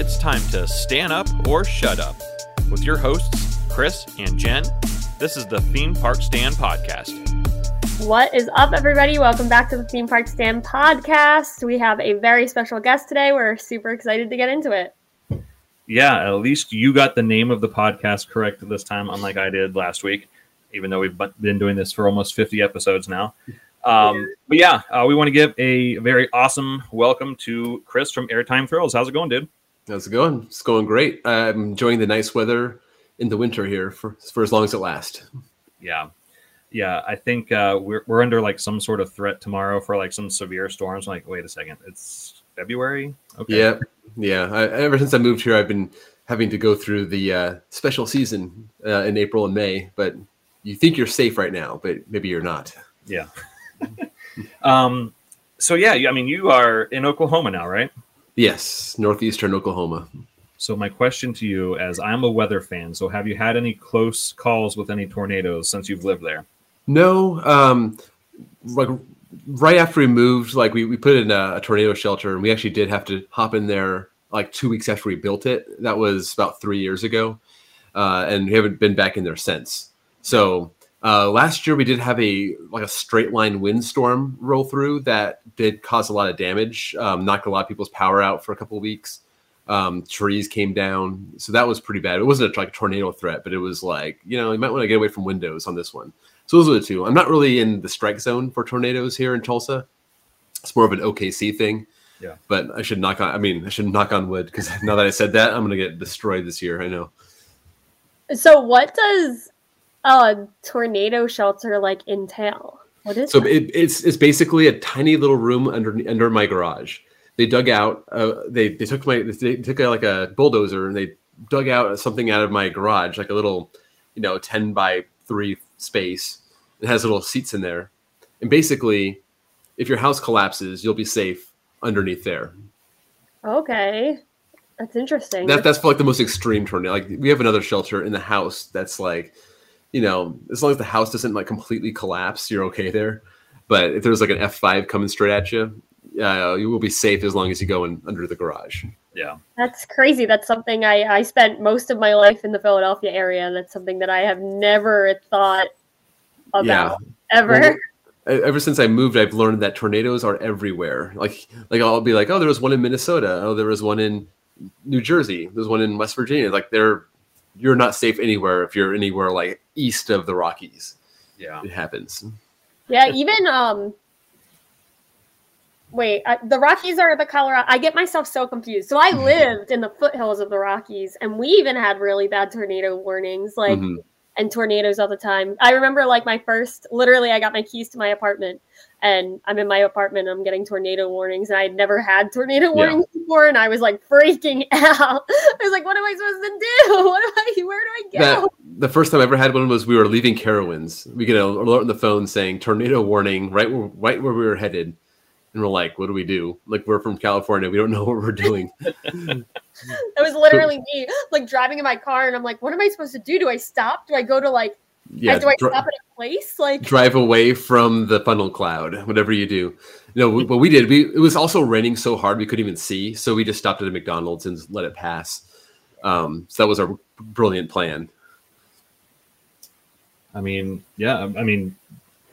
it's time to stand up or shut up. With your hosts, Chris and Jen, this is the Theme Park Stand Podcast. What is up, everybody? Welcome back to the Theme Park Stand Podcast. We have a very special guest today. We're super excited to get into it. Yeah, at least you got the name of the podcast correct this time, unlike I did last week, even though we've been doing this for almost 50 episodes now. Um, but yeah, uh, we want to give a very awesome welcome to Chris from Airtime Thrills. How's it going, dude? How's it going? It's going great. I'm enjoying the nice weather in the winter here for, for as long as it lasts. Yeah. Yeah, I think uh, we're, we're under like some sort of threat tomorrow for like some severe storms. I'm like, wait a second, it's February. Okay. Yeah, yeah. I, ever since I moved here, I've been having to go through the uh, special season uh, in April and May. But you think you're safe right now, but maybe you're not. Yeah. um. So yeah, I mean, you are in Oklahoma now, right? Yes, northeastern Oklahoma. So my question to you, as I'm a weather fan, so have you had any close calls with any tornadoes since you've lived there? No, um, like right after we moved, like we, we put in a, a, tornado shelter, and we actually did have to hop in there like two weeks after we built it. That was about three years ago, uh, and we haven't been back in there since. So uh, last year we did have a like a straight line windstorm roll through that did cause a lot of damage, um, knocked a lot of people's power out for a couple of weeks. Um, trees came down, so that was pretty bad. It wasn't a, like a tornado threat, but it was like you know you might want to get away from windows on this one. So those are the two. I'm not really in the strike zone for tornadoes here in Tulsa. It's more of an OKC thing. Yeah. But I should knock on. I mean, I should knock on wood because now that I said that, I'm going to get destroyed this year. I know. So what does a tornado shelter like entail? What is so it, it's it's basically a tiny little room under under my garage. They dug out. Uh, they they took my they took a, like a bulldozer and they dug out something out of my garage, like a little, you know, ten by three space, it has little seats in there. And basically, if your house collapses, you'll be safe underneath there. Okay. That's interesting. That, that's for like the most extreme tornado. Like we have another shelter in the house that's like, you know, as long as the house doesn't like completely collapse, you're okay there. But if there's like an F5 coming straight at you, uh, you will be safe as long as you go in under the garage. Yeah. That's crazy. That's something I, I spent most of my life in the Philadelphia area. And that's something that I have never thought about yeah. ever. Well, ever since I moved, I've learned that tornadoes are everywhere. Like, like I'll be like, oh, there was one in Minnesota. Oh, there was one in New Jersey. There's one in West Virginia. Like, they're you're not safe anywhere if you're anywhere like east of the Rockies. Yeah, it happens. Yeah, even um. Wait, I, the Rockies are the Colorado. I get myself so confused. So I lived in the foothills of the Rockies, and we even had really bad tornado warnings. Like mm-hmm and tornadoes all the time. I remember like my first, literally, I got my keys to my apartment and I'm in my apartment. I'm getting tornado warnings, and I had never had tornado warnings yeah. before, and I was like freaking out. I was like, "What am I supposed to do? What am I? Where do I go?" That, the first time I ever had one was we were leaving Carowinds. We get an alert on the phone saying tornado warning right where, right where we were headed, and we're like, "What do we do? Like we're from California, we don't know what we're doing." it was literally me, like driving in my car, and I'm like, "What am I supposed to do? Do I stop? Do I go to like?" Yeah, do I dr- stop at a place? Like drive away from the funnel cloud, whatever you do. No, what we did, we it was also raining so hard we couldn't even see, so we just stopped at a McDonald's and let it pass. Um, so that was our brilliant plan. I mean, yeah, I mean,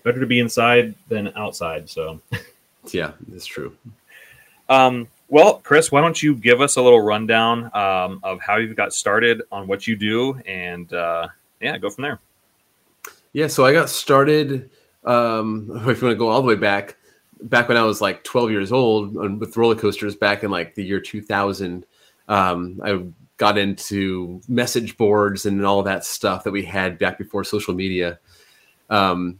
better to be inside than outside. So, yeah, it's true. Um, well, Chris, why don't you give us a little rundown um, of how you got started on what you do, and uh, yeah, go from there. Yeah, so I got started. Um, if you want to go all the way back, back when I was like 12 years old with roller coasters, back in like the year 2000, um, I got into message boards and all that stuff that we had back before social media. Um,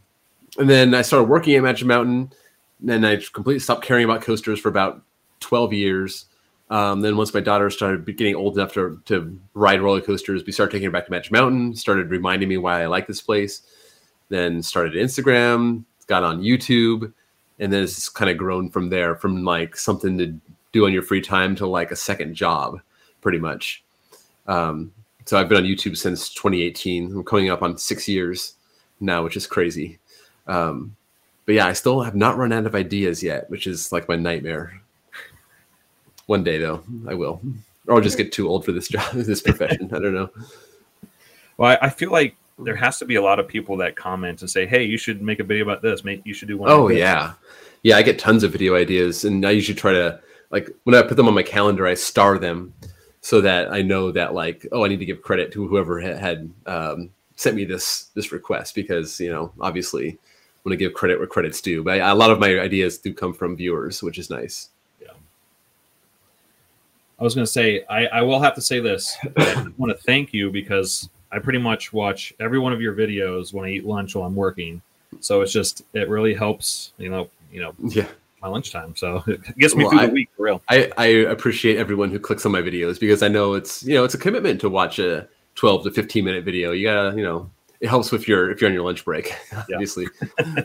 and then I started working at Magic Mountain. And I completely stopped caring about coasters for about 12 years. Um, then once my daughter started getting old enough to, to ride roller coasters, we started taking her back to Magic Mountain, started reminding me why I like this place. Then started Instagram, got on YouTube, and then it's kind of grown from there from like something to do on your free time to like a second job, pretty much. Um, so I've been on YouTube since 2018. I'm coming up on six years now, which is crazy. Um, but yeah, I still have not run out of ideas yet, which is like my nightmare. One day, though, I will. or I'll just get too old for this job, this profession. I don't know. Well, I, I feel like there has to be a lot of people that comment and say, "Hey, you should make a video about this. Make you should do one." Oh yeah, yeah. I get tons of video ideas, and I usually try to like when I put them on my calendar, I star them so that I know that like, oh, I need to give credit to whoever had um, sent me this this request because you know obviously want to give credit where credit's due. But I, a lot of my ideas do come from viewers, which is nice. Yeah. I was going to say I, I will have to say this. I want to thank you because I pretty much watch every one of your videos when I eat lunch while I'm working. So it's just it really helps, you know, you know, yeah, my lunchtime. So it gets me well, through I, the week for real. I, I appreciate everyone who clicks on my videos because I know it's you know it's a commitment to watch a 12 to 15 minute video. You gotta you know it helps with your if you're on your lunch break, obviously.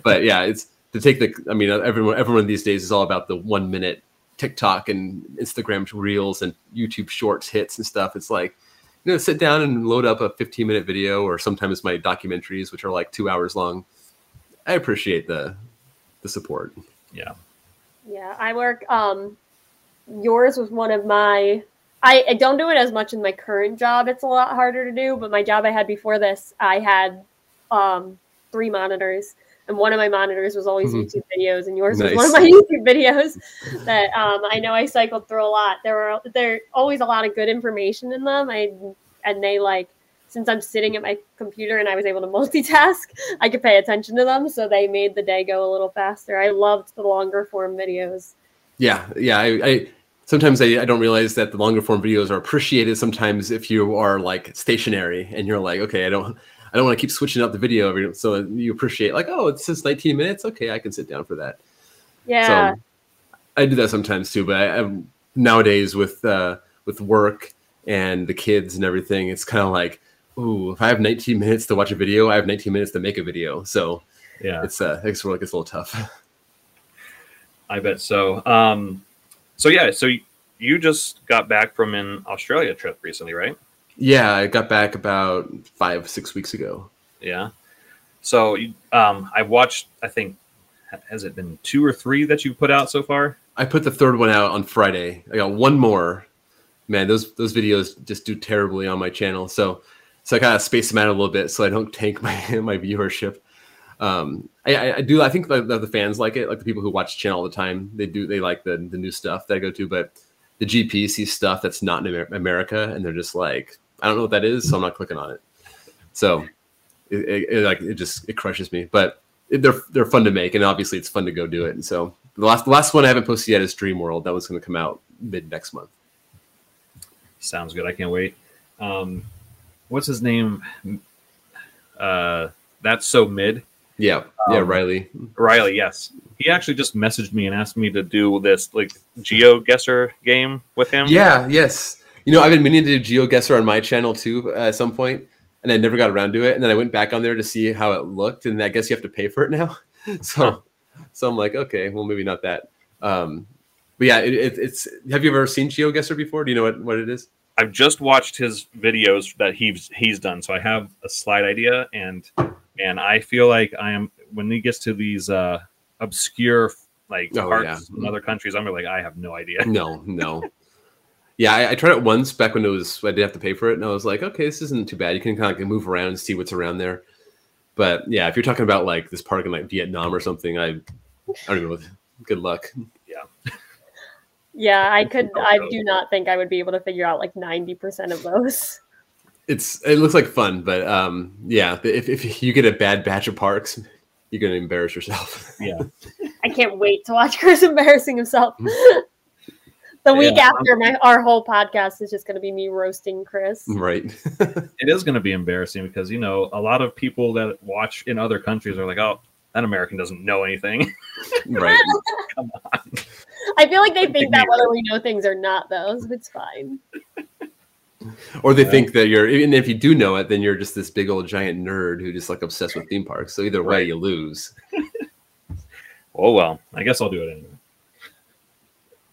But yeah, it's to take the. I mean, everyone everyone these days is all about the one minute TikTok and Instagram reels and YouTube Shorts hits and stuff. It's like you know, sit down and load up a 15 minute video, or sometimes my documentaries, which are like two hours long. I appreciate the the support. Yeah. Yeah, I work. Um, yours was one of my. I, I don't do it as much in my current job. It's a lot harder to do, but my job I had before this, I had um, three monitors, and one of my monitors was always mm-hmm. YouTube videos, and yours nice. was one of my YouTube videos that um, I know I cycled through a lot. There were there always a lot of good information in them. I and they like since I'm sitting at my computer and I was able to multitask, I could pay attention to them. So they made the day go a little faster. I loved the longer form videos. Yeah, yeah. I, I sometimes I, I, don't realize that the longer form videos are appreciated. Sometimes if you are like stationary and you're like, okay, I don't, I don't want to keep switching up the video every. So you appreciate like, oh, it's just 19 minutes. Okay, I can sit down for that. Yeah. So I do that sometimes too, but I, I nowadays with uh, with work and the kids and everything, it's kind of like ooh, if I have 19 minutes to watch a video, I have 19 minutes to make a video. So yeah, it's uh, it's like it's a little tough. I bet so. Um, so yeah, so you just got back from an Australia trip recently, right? Yeah, I got back about five six weeks ago. Yeah. So um, I watched. I think has it been two or three that you put out so far? I put the third one out on Friday. I got one more. Man, those those videos just do terribly on my channel. So so I kind of space them out a little bit so I don't tank my my viewership. Um, I, I, do. I think the, the, fans like it, like the people who watch channel all the time. They do. They like the the new stuff that I go to, but the GP sees stuff that's not in America, and they're just like, I don't know what that is, so I'm not clicking on it. So it, it, it like it just it crushes me, but they're they're fun to make, and obviously it's fun to go do it. And so the last the last one I haven't posted yet is Dream World. That was going to come out mid next month. Sounds good. I can't wait. Um, what's his name? Uh, that's so mid. Yeah, yeah, um, Riley. Riley, yes. He actually just messaged me and asked me to do this like GeoGuessr game with him. Yeah, yes. You know, I've been meaning to do GeoGuessr on my channel too uh, at some point, and I never got around to it. And then I went back on there to see how it looked, and I guess you have to pay for it now. so, so I'm like, okay, well, maybe not that. Um, but yeah, it, it, it's. Have you ever seen GeoGuessr before? Do you know what, what it is? I've just watched his videos that he's he's done, so I have a slight idea, and and I feel like I am when he gets to these uh, obscure like oh, parts yeah. in other countries, I'm like I have no idea. No, no. yeah, I, I, tried it once back when it was I didn't have to pay for it, and I was like, okay, this isn't too bad. You can kind of like move around and see what's around there. But yeah, if you're talking about like this park in like Vietnam or something, I I don't even know. Good luck. Yeah. Yeah, I could. I do not think I would be able to figure out like ninety percent of those. It's it looks like fun, but um, yeah, if if you get a bad batch of parks, you're gonna embarrass yourself. Yeah, I can't wait to watch Chris embarrassing himself. the week yeah, after my our whole podcast is just going to be me roasting Chris. Right. it is going to be embarrassing because you know a lot of people that watch in other countries are like, "Oh, that American doesn't know anything." right. Come on. I feel like they think that whether we know things or not, though, so it's fine. Or they think that you're, even if you do know it, then you're just this big old giant nerd who just like obsessed with theme parks. So either way, you lose. oh well, I guess I'll do it anyway.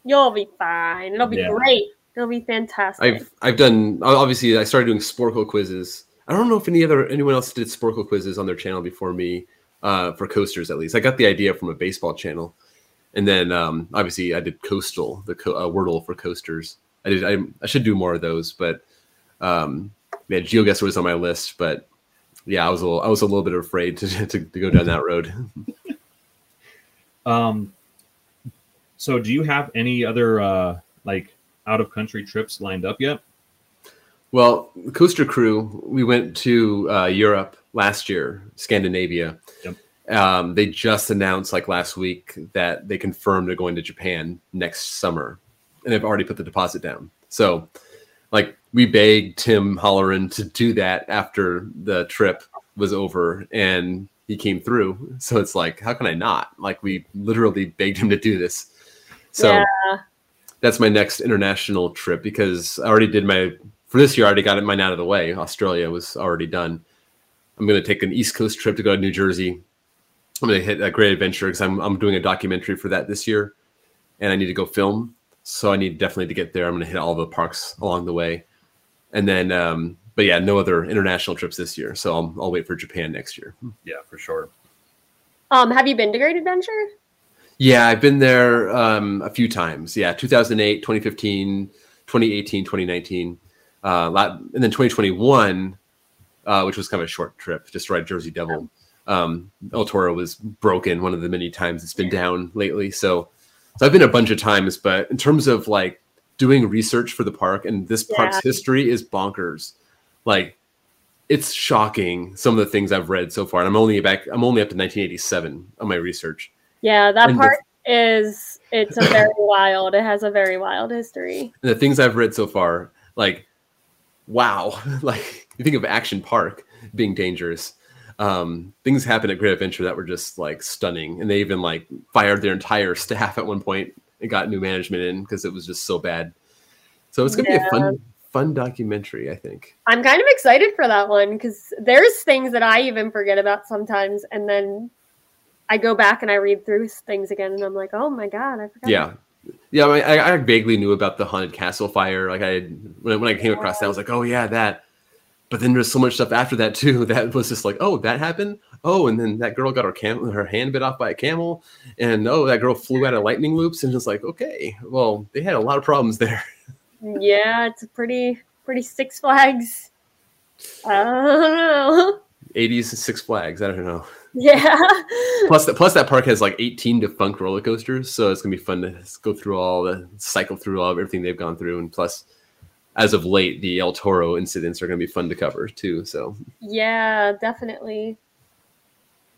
You'll be fine. It'll be yeah. great. It'll be fantastic. I've I've done obviously I started doing Sporcle quizzes. I don't know if any other anyone else did Sporcle quizzes on their channel before me, uh, for coasters at least. I got the idea from a baseball channel. And then um, obviously I did Coastle, the co- uh, Wordle for coasters. I did. I, I should do more of those, but um, yeah, GeoGuessr was on my list, but yeah, I was a little, I was a little bit afraid to to, to go down that road. um, so do you have any other uh, like out of country trips lined up yet? Well, Coaster Crew, we went to uh, Europe last year, Scandinavia. Yep. Um, they just announced like last week that they confirmed they're going to Japan next summer, and they've already put the deposit down. So, like, we begged Tim Holleran to do that after the trip was over, and he came through. So it's like, how can I not? Like, we literally begged him to do this. So yeah. that's my next international trip because I already did my for this year. I already got mine out of the way. Australia was already done. I'm going to take an East Coast trip to go to New Jersey. I'm going to hit a great adventure because I'm, I'm doing a documentary for that this year and I need to go film. So I need definitely to get there. I'm going to hit all the parks along the way. And then, um, but yeah, no other international trips this year. So I'll, I'll wait for Japan next year. Yeah, for sure. Um, have you been to Great Adventure? Yeah, I've been there um, a few times. Yeah, 2008, 2015, 2018, 2019. Uh, and then 2021 uh, which was kind of a short trip, just to ride Jersey Devil. Um, El Toro was broken one of the many times it's been down lately. So, so I've been a bunch of times, but in terms of like doing research for the park and this park's yeah. history is bonkers. Like it's shocking some of the things I've read so far. And I'm only back, I'm only up to 1987 on my research. Yeah, that and part the, is it's a very wild. It has a very wild history. The things I've read so far, like wow, like you think of Action Park being dangerous. Um, things happened at Great Adventure that were just like stunning, and they even like fired their entire staff at one point and got new management in because it was just so bad. So it's gonna yeah. be a fun, fun documentary. I think. I'm kind of excited for that one because there's things that I even forget about sometimes, and then I go back and I read through things again, and I'm like, oh my god, I forgot. Yeah, yeah, I, I, vaguely knew about the haunted castle fire. Like I, when, when I came across that, I was like, oh yeah, that. But then there's so much stuff after that too that was just like, oh, that happened. Oh, and then that girl got her cam- her hand bit off by a camel, and oh, that girl flew out of lightning loops, and just like, okay, well, they had a lot of problems there. Yeah, it's a pretty pretty Six Flags. I don't know. 80s Six Flags. I don't know. Yeah. plus, that plus that park has like 18 defunct roller coasters, so it's gonna be fun to go through all the cycle through all of everything they've gone through, and plus, as of late, the El Toro incidents are gonna be fun to cover too. So. Yeah, definitely.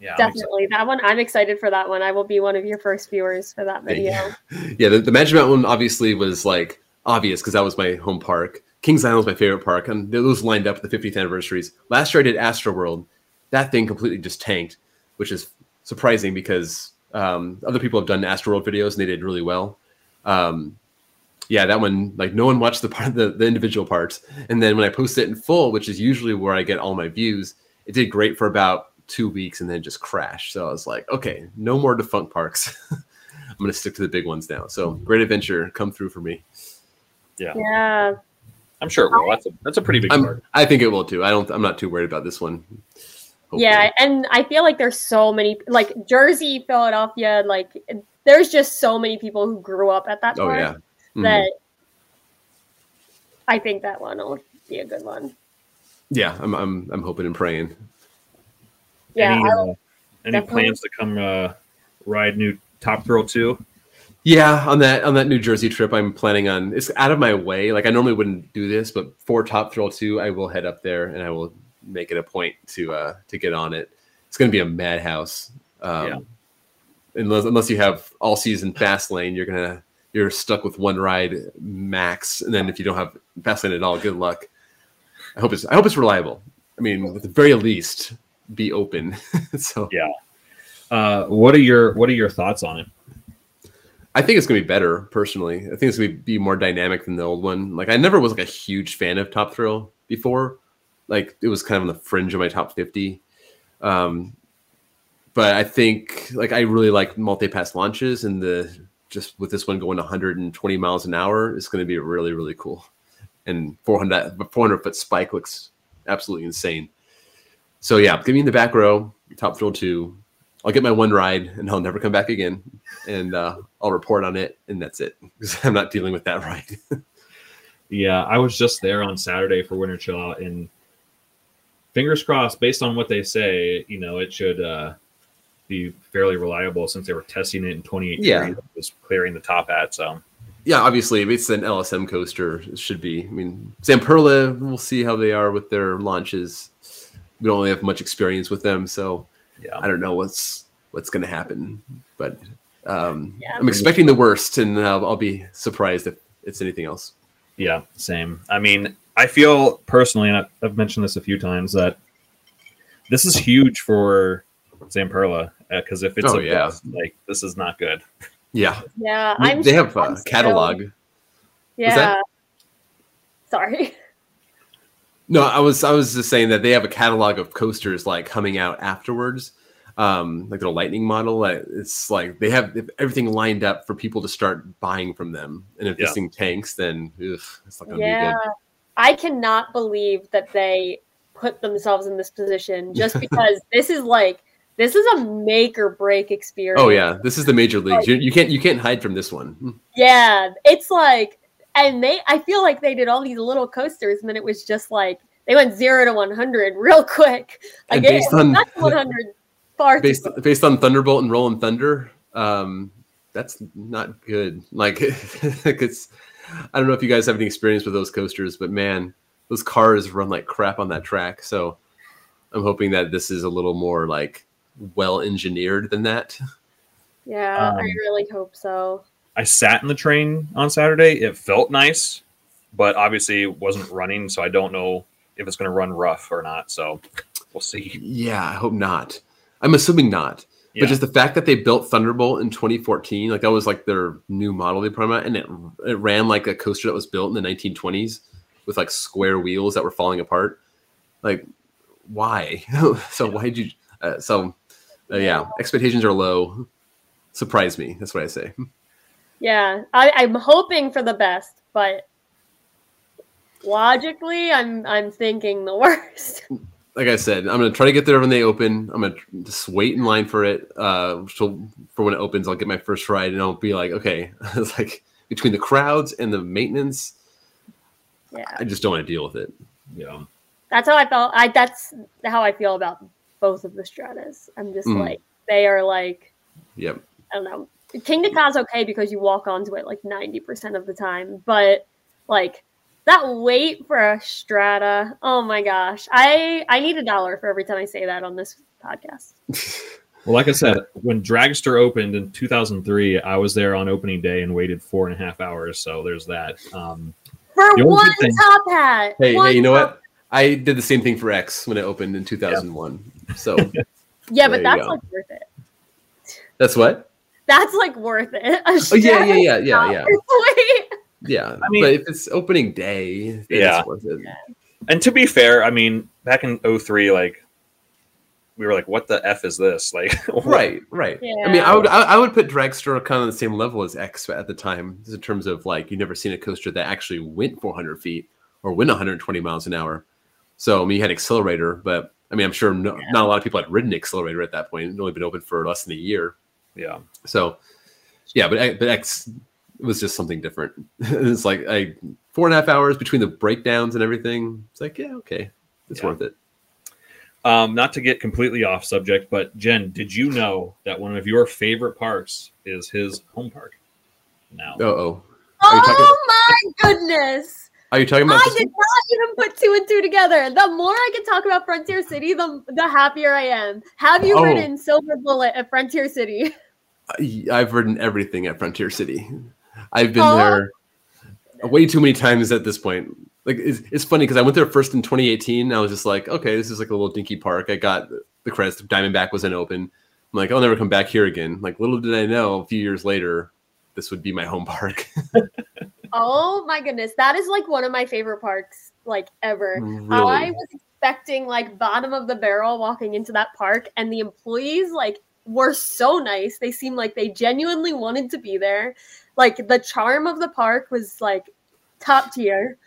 Yeah, definitely that one. I'm excited for that one. I will be one of your first viewers for that video. Yeah, yeah the, the Magic Mountain one obviously was like obvious because that was my home park. Kings Island was my favorite park, and those lined up with the 50th anniversaries. Last year I did Astroworld. That thing completely just tanked which is surprising because um, other people have done Astroworld videos and they did really well. Um, yeah, that one like no one watched the part the, the individual parts, and then when I post it in full, which is usually where I get all my views, it did great for about two weeks and then just crashed. So I was like, okay, no more defunct parks. I'm gonna stick to the big ones now. So mm-hmm. great adventure, come through for me. Yeah. Yeah. I'm sure it will. That's a that's a pretty big I'm, park. I think it will too. I don't. I'm not too worried about this one. Hopefully. Yeah, and I feel like there's so many like Jersey, Philadelphia, like there's just so many people who grew up at that point. Oh yeah. Mm-hmm. That I think that one will be a good one. Yeah, I'm I'm I'm hoping and praying. Yeah. Any, uh, any plans to come uh, ride new Top Thrill 2? Yeah, on that on that New Jersey trip, I'm planning on. It's out of my way. Like I normally wouldn't do this, but for Top Thrill 2, I will head up there and I will make it a point to uh, to get on it. It's going to be a madhouse. Um, yeah. Unless unless you have all season fast lane, you're gonna you're stuck with one ride max, and then if you don't have Fastlane at all, good luck. I hope it's I hope it's reliable. I mean, at the very least, be open. so yeah. Uh, what are your What are your thoughts on it? I think it's gonna be better personally. I think it's gonna be more dynamic than the old one. Like I never was like a huge fan of Top Thrill before, like it was kind of on the fringe of my top 50 um but i think like i really like multi-pass launches and the just with this one going 120 miles an hour it's going to be really really cool. And 400 400 foot spike looks absolutely insane. So yeah give me in the back row top thrill 2 i'll get my one ride and i'll never come back again. And uh, i'll report on it and that's it because i'm not dealing with that ride. Yeah, I was just there on Saturday for Winter Chill Out, and fingers crossed. Based on what they say, you know, it should uh, be fairly reliable since they were testing it in 2018. Yeah. It was clearing the top at. So Yeah, obviously, if it's an LSM coaster, it should be. I mean, Zamperla, we'll see how they are with their launches. We don't really have much experience with them, so yeah, I don't know what's what's going to happen. But um, Yeah. I'm expecting the worst, and I'll, I'll be surprised if it's anything else. Yeah, same. I mean, I feel personally, and I- I've mentioned this a few times, that this is huge for Zamperla because if it's Oh, a yeah. bust, like this is not good. Yeah, Yeah, they, I'm. they have I'm a still- catalog. Yeah. that- Sorry. No, I was I was just saying that they have a catalog of coasters like coming out afterwards, um, like the lightning model. Like, it's like they have everything lined up for people to start buying from them. And if Yeah. this thing tanks, then ugh, it's not gonna Yeah. be good. I cannot believe that they put themselves in this position just because this is like this is a make or break experience. Oh yeah, this is the major leagues. You, you can't you can't hide from this one. Yeah, it's like, and they, I feel like they did all these little coasters, and then it was just like they went zero to one hundred real quick. Like And it, based on- one hundred far. Based based on Thunderbolt and Rolling Thunder, um, that's not good. Like it's I don't know if you guys have any experience with those coasters, but man, those cars run like crap on that track. So I'm hoping that this is a little more like well engineered than that. Yeah, I Um, really hope so. I sat in the train on Saturday. It felt nice, but obviously it wasn't running, so I don't know if it's going to run rough or not. So we'll see. Yeah, I hope not. I'm assuming not. Yeah. But just the fact that they built Thunderbolt in 2014, like that was like their new model they put out, and it it ran like a coaster that was built in the 1920s with like square wheels that were falling apart. Like, why? so why did you? Uh, so uh, yeah, expectations are low. Surprise me. That's what I say. Yeah, I, I'm hoping for the best, but logically, I'm I'm thinking the worst. Like I said, I'm gonna try to get there when they open. I'm gonna just wait in line for it. Uh, so for when it opens, I'll get my first ride, and I'll be like, okay, it's like between the crowds and the maintenance, Yeah, I just don't want to deal with it. Yeah. that's how I felt. I that's how I feel about both of the stratas. I'm just Mhm. like they are like Yep. I don't know. Kingda Ka's okay because you walk onto it like 90% of the time, but like that wait for a strata, oh my gosh. I I need a dollar for every time I say that on this podcast. Well, like I said, when Dragster opened in 2003, I was there on opening day and waited four and a half hours. So there's that. Um, For The one thing- top hat. Hey, one hey, you know top- what? I did the same thing for X when it opened in 2001. So Yeah, but that's like worth it. that's what. That's like worth it. Oh yeah, yeah, yeah, yeah, yeah, yeah. I mean- but if it's opening day, Yeah. it's worth it. and to be fair, I mean, back in 03, like, we were like, what the F is this? Like, what- Right, right. I mean, I would, I, I would put Dragster kind of the same level as X at the time, in terms of like you've never seen a coaster that actually went 400 feet or went 120 miles an hour. So I mean, you had Accelerator, but I mean, I'm sure no, not a lot of people had ridden Accelerator at that point. It'd only been open for less than a year. Yeah. So, yeah, but but X was just something different. it's like I four and a half hours between the breakdowns and everything. It's like yeah, okay, it's Yeah. worth it. Um, not to get completely off subject, but Jen, did you know that one of your favorite parks is his home park? Now, Uh oh, Are you talking- Oh my goodness. Are you talking about? I did not even put two and two together. The more I can talk about Frontier City, the the happier I am. Have you Oh. ridden Silver Bullet at Frontier City? I've ridden everything at Frontier City. I've been Oh. there way too many times at this point. Like it's, it's funny because I went there first in 2018. And I was just like, okay, this is like a little dinky park. I got the credits. Diamondback wasn't open. I'm like, I'll never come back here again. Like little did I know, a few years later, this would be my home park. Oh my goodness, that is like one of my favorite parks like ever. I was expecting like bottom of the barrel walking into that park, and the employees like were so nice. They seemed like they genuinely wanted to be there. Like the charm of the park was like top tier.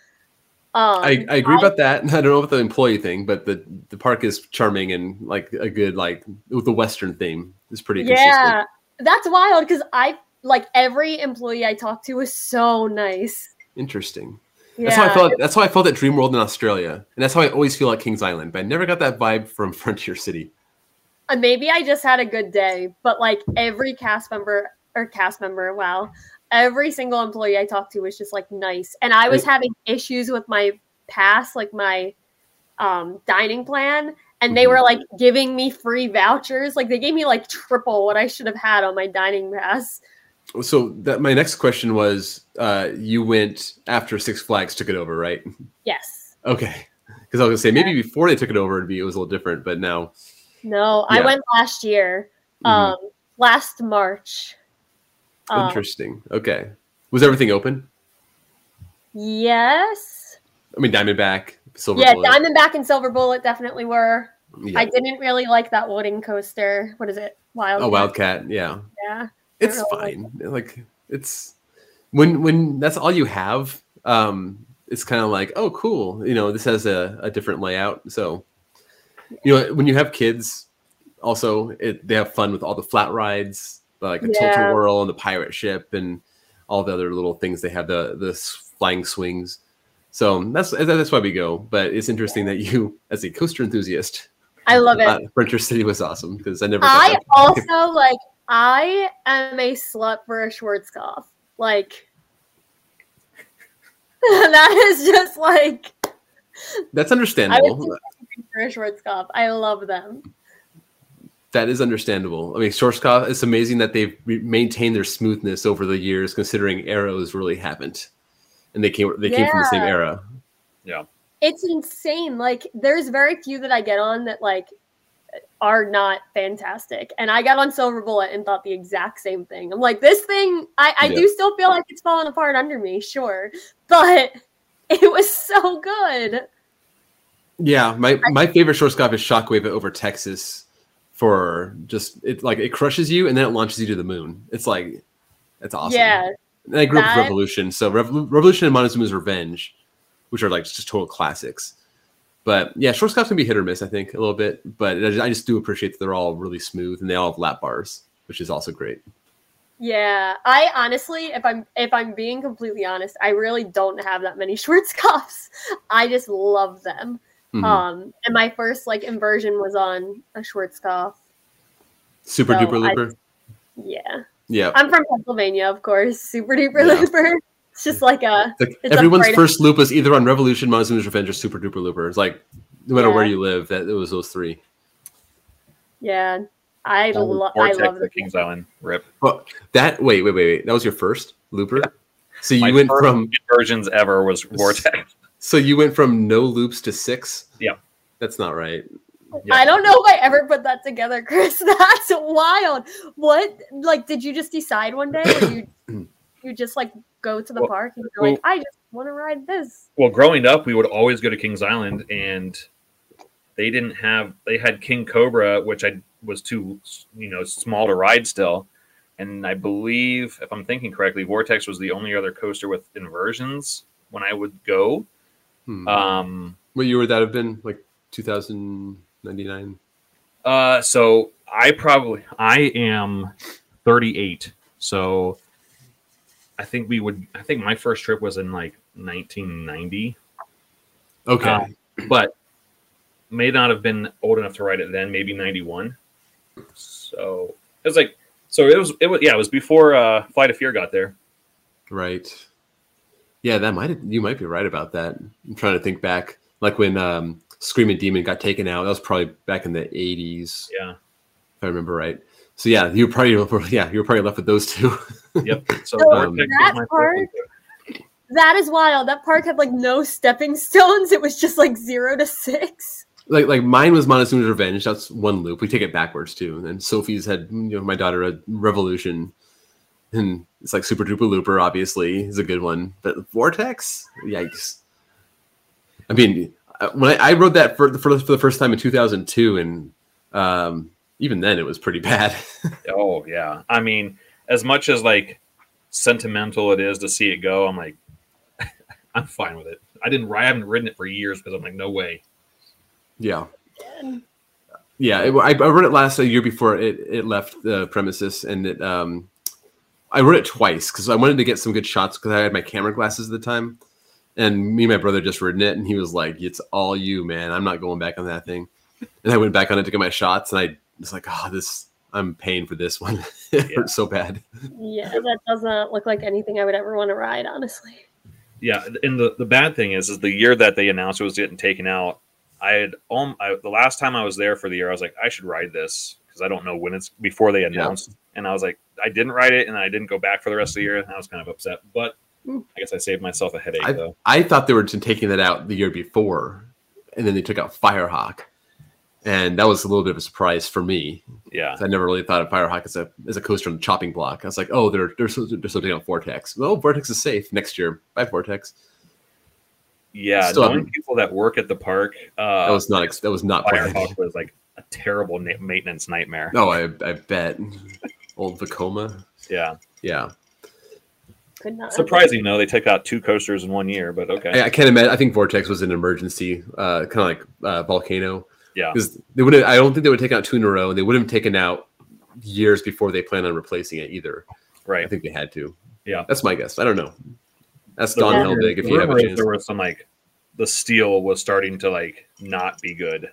Um, I, I agree about that. I don't know about the employee thing, but the, the park is charming and like a good like with the Western theme is pretty consistent. yeah, that's wild because I like every employee I talked to was so nice. Interesting. Yeah. That's how I felt. That's how I felt at Dream World in Australia, and that's how I always feel at Kings Island. But I never got that vibe from Frontier City. Uh, maybe I just had a good day, but like every cast member or cast member, wow, every single employee I talked to was just like nice. And I was having issues with my pass, like my um, dining plan, and they Mhm. were like giving me free vouchers. Like they gave me like triple what I should have had on my dining pass. So that my next question was, uh, you went after Six Flags took it over, right? Yes. Okay, because I was gonna say maybe before they took it over, it'd be it was a little different, but now No, I went last year, Mhm. um, last March. Um, interesting. Okay, was everything open? yes. I mean, Diamondback, Silver Yeah, Bullet. Diamondback and Silver Bullet definitely were. yeah. I didn't really like that wooden coaster. What is it? Wild. Oh, Wildcat. Yeah, Yeah. It's fine. Like it's when when that's all you have. Um, it's kind of like, oh, cool. You know, this has a, a different layout. So, you know, when you have kids, also it, they have fun with all the flat rides, like a Yeah. tilt a whirl and the pirate ship and all the other little things. They have the the flying swings. So that's that's why we go. But it's interesting that you, as a coaster enthusiast, I love it. uh, Frontier City was awesome because I never. I also like. I am a slut for a Schwarzkopf. Like. that is just like That's understandable. was just for a Schwarzkopf. I love them. That is understandable. I mean, Schwarzkopf, it's amazing that they've maintained their smoothness over the years, considering arrows really haven't, and they came they came from the same era. Yeah. It's insane. Like there's very few that I get on that like are not fantastic. And I got on Silver Bullet and thought the exact same thing. I'm like, this thing, I, I Yeah. do still feel like it's falling apart under me, sure. But it was so good. Yeah, my my favorite Schwarzkopf is Shockwave over Texas for just it like it crushes you and then it launches you to the moon. It's like it's awesome. Yeah. And I grew up with Revolution, so Revo- Revolution and Montezuma's Revenge, which are like just total classics. But yeah, Schwarzkopf can be hit or miss, I think, a little bit. But I just, I just do appreciate that they're all really smooth and they all have lap bars, which is also great. Yeah. I honestly, if I'm if I'm being completely honest, I really don't have that many Schwarzkopfs. I just love them. Mhm. Um and my first like inversion was on a Schwarzkopf. Super so duper I- looper. Yeah. yeah. I'm from Pennsylvania, of course. Super duper Yeah. looper. It's just like a Like, It's everyone's upgraded. first loop was either on Revolution, Montezuma's Revenge, or Super Duper Looper. It's like no matter where you live, that it was those three. yeah. I Oh, love I Vortex love at them. Kings Island. Rip. But that wait, wait, wait, wait. That was your first looper. So you My went first from versions ever was Vortex. so you went from no loops to six. Yeah. that's not right. Yeah. I don't know if I ever put that together, Chris. That's wild. What like did you just decide one day or you you just like go to the Well- park and you're well- like, I just want to ride this. Well, growing up, we would always go to Kings Island, and they didn't have. They had King Cobra, which I was too, you know, small to ride still. And I believe, if I'm thinking correctly, Vortex was the only other coaster with inversions when I would go. Hmm. Um, what year would that have been? Like 2099. uh, so I probably I am 38, so I think we would. I think my first trip was in like 1990. Okay. Uh, but may not have been old enough to ride it then, maybe 91. So it was like, so it was, it was, yeah, it was before uh, Flight of Fear got there. Right. Yeah, that might you might be right about that. I'm trying to think back, like when um, Screaming Demon got taken out. That was probably back in the 80s, Yeah. if I remember right. So yeah, you were probably yeah you were probably left with those two. Yep. So So Vortex that was my part- That is wild. That park had like no stepping stones. It was just like zero to six. like like mine was Montezuma's Revenge. That's one loop. We take it backwards too. And then Sophie's had you know my daughter a Revolution, and it's like Super Duper Looper. Obviously, is a good one. But Vortex, yikes! I mean, uh, when I, I rode that for, for for the first time in 2002, and um, even then it was pretty bad. Oh yeah. I mean, as much as like sentimental it is to see it go, I'm like, I'm fine with it. I didn't, I haven't ridden it for years because I'm like, no way. yeah. Yeah, it, I, I rode it last a year before it, it left the premises, and it um, I rode it twice because I wanted to get some good shots because I had my camera glasses at the time, And me and my brother just ridden it, and he was like, "It's all you, man. I'm not going back on that thing." And I went back on it to get my shots, and I was like, "Oh, this. I'm paying for this one. it Yeah. hurts so bad." Yeah, that doesn't look like anything I would ever want to ride, honestly. Yeah, and the, the bad thing is, is the year that they announced it was getting taken out. I had um, I, the last time I was there for the year, I was like, I should ride this because I don't know when it's before they announced. And I was like, I didn't ride it, and I didn't go back for the rest of the year. And I was kind of upset, but Hmm. I guess I saved myself a headache I, though. I thought they were just taking that out the year before, and then they took out Firehawk, and that was a little bit of a surprise for me. Yeah, I never really thought of Firehawk as a as a coaster on the chopping block. I was like, oh, they're they're they're still taking out Vortex. Well, Vortex is safe next year. Bye, Vortex. yeah. Still knowing haven't- people that work at the park, uh, That was not ex- that was not planned. Firehawk was like a terrible na- maintenance nightmare. No, I I bet. Old Vekoma. Yeah, Yeah, Could not. surprising though. They took out two coasters in one year, but okay. I, I can't imagine. I think Vortex was an emergency, uh, kind of like uh, Volcano. Yeah, because they would. I don't think they would take out two in a row, and they would have taken out years before they plan on replacing it either. Right. I think they had to. Yeah. that's my guess. I don't know. That's The Don rumor- Helbig if you have a rumor chance. There was some like the steel was starting to like not be good.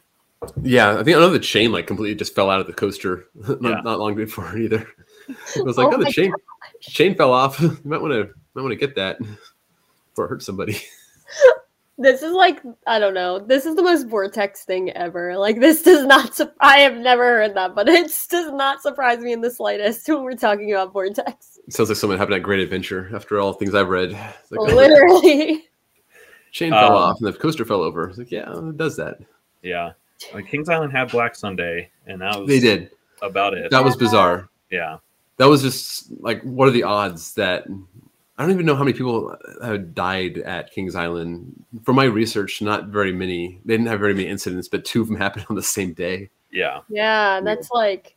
Yeah, I think I know the chain like completely just fell out of the coaster not, Yeah. not long before either. It was oh like, Oh oh, the my chain chain fell off. you might want to might want to get that before it hurts somebody. This is like I don't know. This is the most vortex thing ever. Like this does not. Su- I have never heard that, but it does not surprise me in the slightest when we're talking about vortex. It sounds like someone having a great adventure after all things I've read. Like, Literally. chain fell Um, off and the coaster fell over. It's like, yeah, it does that. Yeah, like Kings Island had Black Sunday, and that was They did. about it. That was bizarre. yeah, That was just like, what are the odds that I don't even know how many people have died at Kings Island. From my research, not very many. They didn't have very many incidents, but two of them happened on the same day. yeah, Yeah, that's like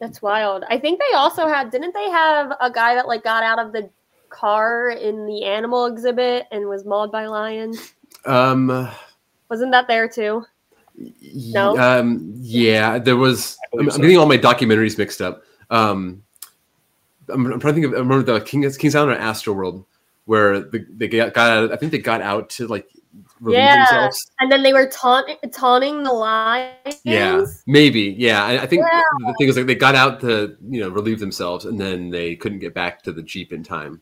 that's wild. I think they also had didn't they have a guy that like got out of the car in the animal exhibit and was mauled by lions? Um, Wasn't that there too? No? Um, yeah, there was. I I'm, believe I'm getting all my documentaries mixed up. Um, I'm, I'm trying to think of. I remember the Kings, Kings Island or Astro World, where the, they got, got out. I think they got out to like relieve Yeah. themselves. And then they were taunt- taunting the lions. Yeah, maybe. Yeah, I, I think Yeah. the thing is like they got out to you know relieve themselves, and then they couldn't get back to the jeep in time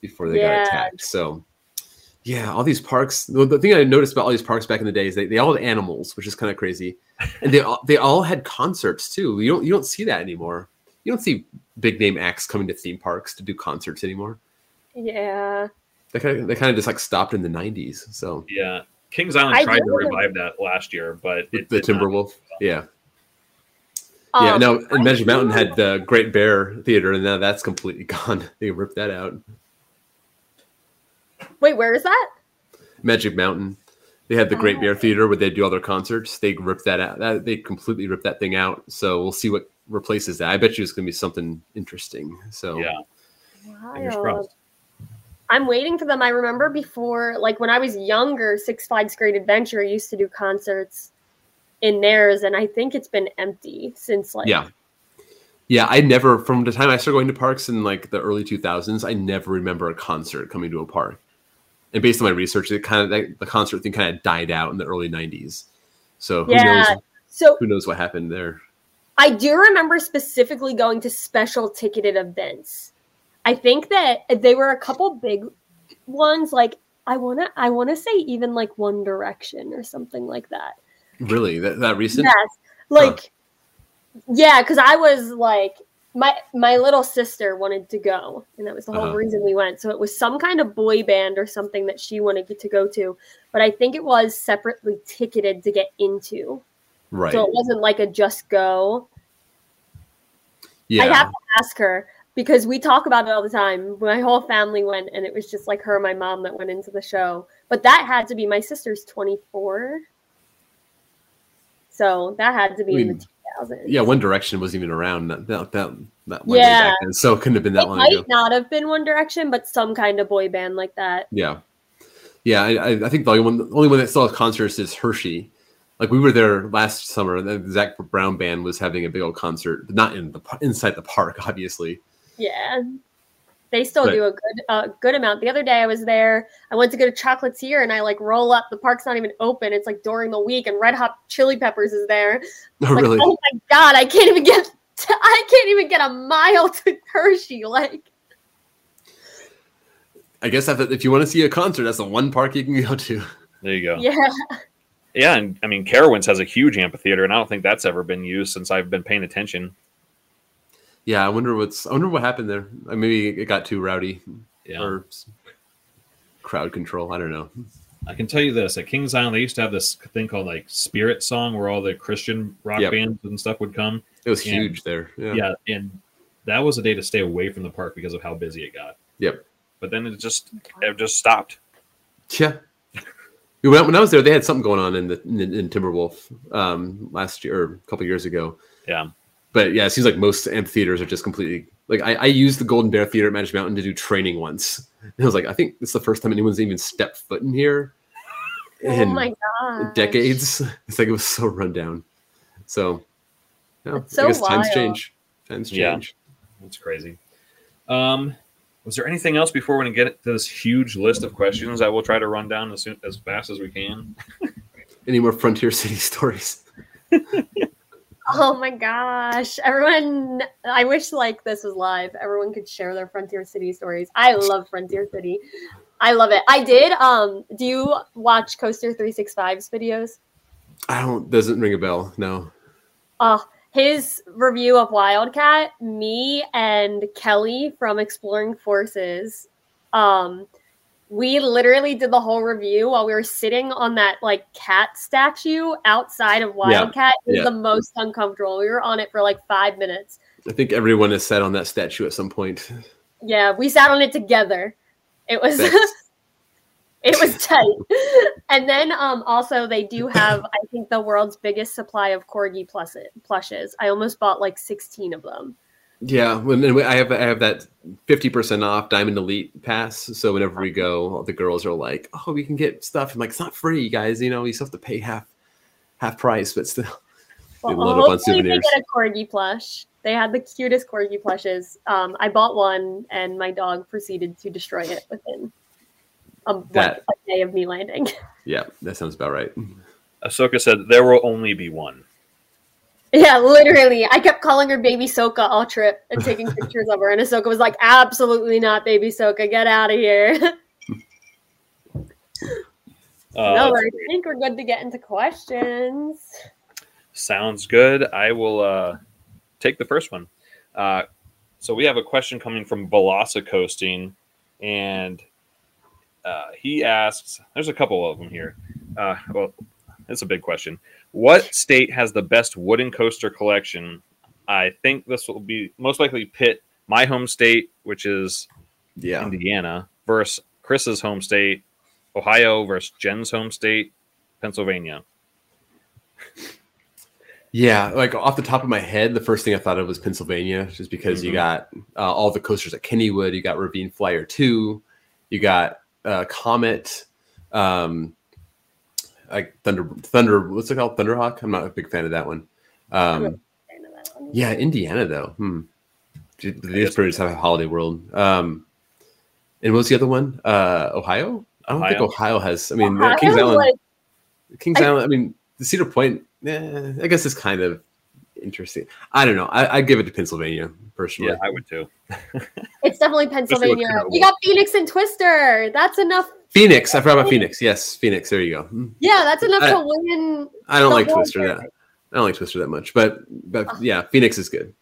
before they Yeah. got attacked. So, yeah, all these parks. The, the thing I noticed about all these parks back in the day is they, they all had animals, which is kind of crazy, and they all, they all had concerts too. You don't you don't see that anymore. You don't see big name acts coming to theme parks to do concerts anymore. Yeah. They kind of they kind of just like stopped in the '90s. So yeah. Kings Island I tried to revive that last year, but it the did. Timberwolf, yeah. Yeah, Um, no, I and Magic Mountain had the Great Bear Theater, and now that's completely gone. They ripped that out. Wait, where is that? Magic Mountain, they had the Great Oh. Bear Theater where they do all their concerts. They ripped that out. That, they completely ripped that thing out. So we'll see what replaces that. I bet you it's going to be something interesting. So Yeah, fingers Wild. crossed. I'm waiting for them. I remember before, like when I was younger, Six Flags Great Adventure used to do concerts in theirs, and I think it's been empty since like yeah, yeah. I never, from the time I started going to parks in like the early 2000s, I never remember a concert coming to a park. And based on my research, it kind of that, the concert thing kind of died out in the early 90s. So who Yeah. knows? So Who knows what happened there? I do remember specifically going to special ticketed events. I think that they were a couple big ones. Like I wanna, I wanna say even like One Direction or something like that. Really, that, that recent? Yes, like yeah, because I was like my my little sister wanted to go, and that was the whole Uh-huh. reason we went. So it was some kind of boy band or something that she wanted to go to, but I think it was separately ticketed to get into. Right. So it wasn't like a just go. yeah. I'd have to ask her because we talk about it all the time. My whole family went, and it was just like her and my mom that went into the show. But that had to be my sister's 24. So that had to be I in the 2000s. yeah. One Direction wasn't even around that that that, that Yeah. so it couldn't have been that It long might ago. not have been One Direction, but some kind of boy band like that. Yeah, yeah. I, I- I think the only one, the only one that still has concerts is Hershey. Like we were there last summer. And the Zac Brown band was having a big old concert, not in the inside the park, obviously. Yeah. They still But- do a good uh, good amount. The other day I was there. I went to get a chocolatier and I like roll up. The park's not even open. It's like during the week, and Red Hot Chili Peppers is there. Oh, Like, really? oh my god, I can't even get. I can't even get a mile to Hershey. Like, I guess if, if you want to see a concert, that's the one park you can go to. There you go. yeah, Yeah, and I mean Carowinds has a huge amphitheater, and I don't think that's ever been used since I've been paying attention. Yeah, I wonder what's. I wonder what happened there. Maybe it got too rowdy Yeah. or crowd control. I don't know. I can tell you this: at Kings Island, they used to have this thing called like Spirit Song, where all the Christian rock Yep. bands and stuff would come. It was Yeah. huge there. Yeah. Yeah. and that was a day to stay away from the park because of how busy it got. Yep. But then it just it just stopped. Yeah. When I, when I was there, they had something going on in the in, in Timberwolf um, last year or a couple years ago. Yeah. But yeah, it seems like most amphitheaters are just completely like I, I used the Golden Bear Theater at Magic Mountain to do training once. And I was like, I think it's the first time anyone's even stepped foot in here oh my god, decades. It's like it was so rundown. So, yeah, That's so I guess times change. Times Yeah. change. That's crazy. Um, was there anything else before we get to this huge list of questions that we'll try to run down as soon as fast as we can? Any more Frontier City stories? Oh my gosh. Everyone, I wish like this was live. Everyone could share their Frontier City stories. I love Frontier City. I love it. I did. Um, do you watch Coaster 365's videos? I don't. Doesn't ring a bell. No. Uh, his review of Wildcat, me and Kelly from Exploring Forces, um, we literally did the whole review while we were sitting on that like cat statue outside of Wildcat. It was yeah. the most uncomfortable. We were on it for like five minutes. I think everyone has sat on that statue at some point. Yeah, we sat on it together. It was it was tight. And then um also they do have I think the world's biggest supply of corgi plus plushes. I almost bought like 16 of them. Yeah, when I have I have that fifty percent off Diamond Elite pass. So whenever we go, all the girls are like, "Oh, we can get stuff." I'm like, "It's not free, guys. You know, you still have to pay half half price, but still." They load up on hopefully they get a corgi plush. They had the cutest corgi plushes. Um, I bought one, and my dog proceeded to destroy it within a, like, That- a day of me landing. Yeah, that sounds about right. Ahsoka said there will only be one. yeah, literally. I kept calling her Baby Soka all trip and taking pictures of her, and Ahsoka was like, "Absolutely not, Baby Soka. Get out of here." Uh, no, I think we're good to get into questions. Sounds good. I will uh, take the first one. Uh, so we have a question coming from Velocicoasting, Coasting, and uh, he asks. There's a couple of them here. Uh, well, it's a big question. What state has the best wooden coaster collection? I think this will be most likely pit my home state, which is Yeah, Indiana, versus Chris's home state, Ohio, versus Jen's home state, Pennsylvania. yeah. Like off the top of my head, the first thing I thought of was Pennsylvania, just because you Mhm. got uh, all the coasters at Kennywood. You got Ravine Flyer Two. You got uh, Comet. Um, like Thunder, Thunder. What's it called? Thunderhawk. I'm not a big fan of that one. Um, Yeah, Indiana though. Hmm. They just probably have a holiday world. Um, and what's the other one? Uh, Ohio. I don't think Ohio. Ohio has. I mean, Ohio, Kings Island. like, Kings I- Island. I mean, the Cedar Point. Eh, I guess it's kind of interesting. I don't know. I, I'd give it to Pennsylvania personally. Yeah, I would too. it's definitely Pennsylvania. Knoebels. You got Phoenix and Twister. That's enough. Phoenix. I forgot about Phoenix. Yes, Phoenix. There you go. Hmm. Yeah, that's enough I- to win. I don't like whole Twister that. I don't like Twister that much, but but yeah, Phoenix is good.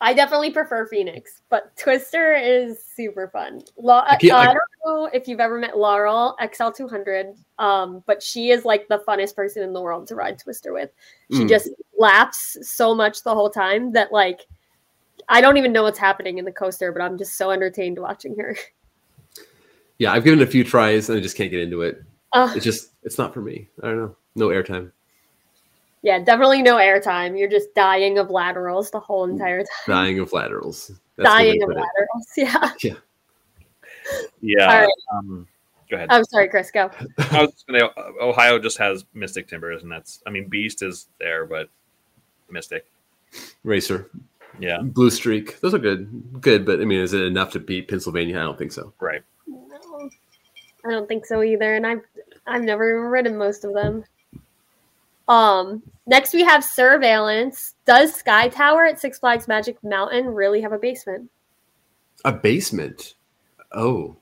I definitely prefer Phoenix, but Twister is super fun. La- I I don't know if you've ever met Laurel XL200, um, but she is like the funnest person in the world to ride Twister with. She Mm. just laughs so much the whole time that like I don't even know what's happening in the coaster, but I'm just so entertained watching her. Yeah, I've given it a few tries and I just can't get into it. Uh, It's just it's not for me. I don't know. No airtime. Yeah, definitely no airtime. You're just dying of laterals the whole entire time. Dying of laterals. That's dying of put it. laterals. Yeah. Yeah. All right. Um, go ahead. I'm sorry, Chris. Go. I was just gonna, uh, Ohio just has Mystic Timbers, and that's I mean Beast is there, but Mystic. Racer. Yeah. Blue Streak. Those are good. Good, but I mean, is it enough to beat Pennsylvania? I don't think so. Right. No, I don't think so either, and I've I've never even ridden most of them. Um, next we have surveillance. Does Sky Tower at Six Flags Magic Mountain really have a basement? A basement. Oh,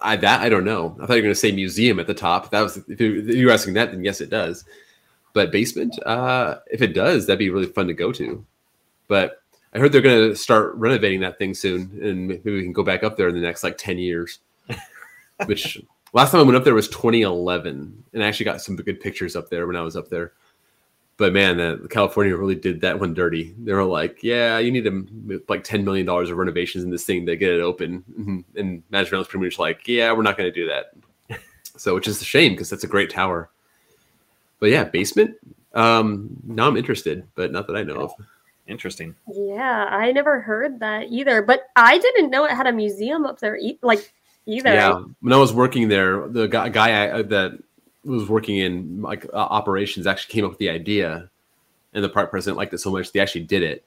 I that I don't know. I thought you were going to say museum at the top. That was if you, were asking that, then yes, it does. But basement, uh, if it does, that'd be really fun to go to. But I heard they're going to start renovating that thing soon, and maybe we can go back up there in the next like ten years. Which last time I went up there was 2011, and I actually got some good pictures up there when I was up there. But man, uh, California really did that one dirty. They were like, "Yeah, you need to like ten million dollars of renovations in this thing to get it open," Mhm. and management was pretty much like, "Yeah, we're not going to do that." so, which is a shame because that's a great tower. But yeah, basement. Um, now I'm interested, but not that I know of. Interesting. Yeah, I never heard that either. But I didn't know it had a museum up there, e- like either. Yeah, when I was working there, the guy, guy I, uh, that was working in like uh, operations actually came up with the idea, and the park president liked it so much they actually did it,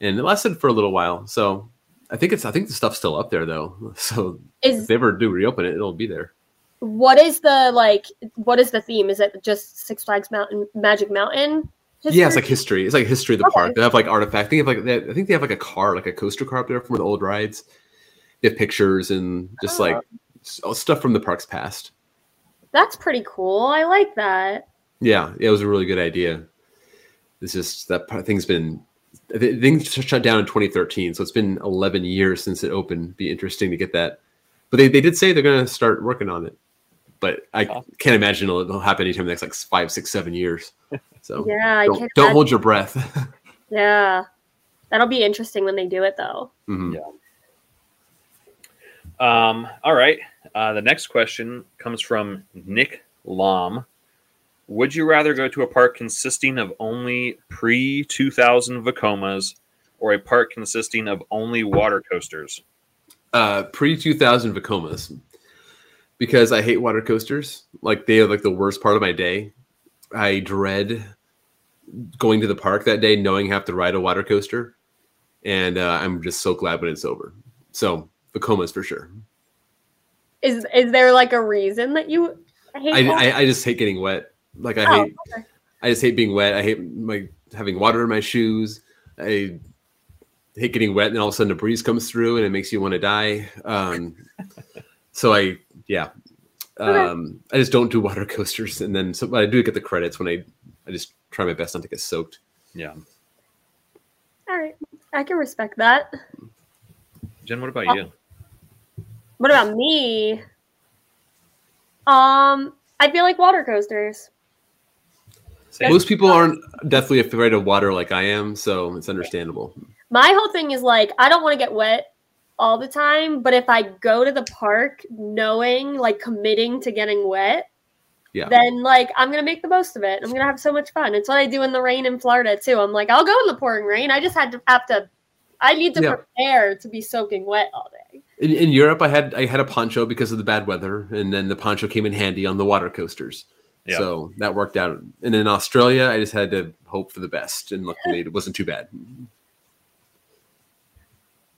and it lasted for a little while. So I think it's I think the stuff's still up there though. So if they ever do reopen it, it'll be there. what is the like? What is the theme? Is it just Six Flags Mountain Magic Mountain? Yeah, it's like history. It's like history of the Okay. park. They have like artifact. They have like they, I think they have like a car, like a coaster car up there from the old rides. They pictures and just like Oh. s- stuff from the park's past. That's pretty cool. I like that. Yeah, it was a really good idea. It's just that part- thing's been things shut down in 2013, so it's been 11 years since it opened. Be interesting to get that, but they, they did say they're going to start working on it. But I Oh. can't imagine it'll, it'll happen anytime in the next like five, six, seven years. So Yeah, don't, can't. don't hold your breath. Yeah, that'll be interesting when they do it, though. Mhm. Um, all right. Uh, the next question comes from Nick Lom. Would you rather go to a park consisting of only pre 2000 Vekomas or a park consisting of only water coasters? uh, pre 2000 Vekomas because I hate water coasters. Like they are like the worst part of my day. I dread going to the park that day knowing I have to ride a water coaster, and uh, I'm just so glad when it's over. So Vekomas for sure. Is is there like a reason that you hate? I, water? I, I just hate getting wet. Like I Oh, hate okay. I just hate being wet. I hate my having water in my shoes. I hate getting wet, and all of a sudden a breeze comes through, and it makes you want to die. Um, so I, yeah, um, I just don't do water coasters, and then so, but I do get the credits when I, I just try my best not to get soaked. Yeah. All right, I can respect that. Jen, what about you? What about me? Um, I feel like water coasters. Same. Most people aren't deathly afraid of water like I am, so it's understandable. My whole thing is like I don't want to get wet all the time, but if I go to the park knowing like committing to getting wet, Yeah. then like I'm gonna make the most of it. I'm gonna have so much fun. It's what I do in the rain in Florida too. I'm like, I'll go in the pouring rain. I just had to have to I need to Yeah. prepare to be soaking wet all day. In, in Europe, I had I had a poncho because of the bad weather, and then the poncho came in handy on the water coasters. Yeah. So that worked out. And in Australia, I just had to hope for the best, and luckily it wasn't too bad.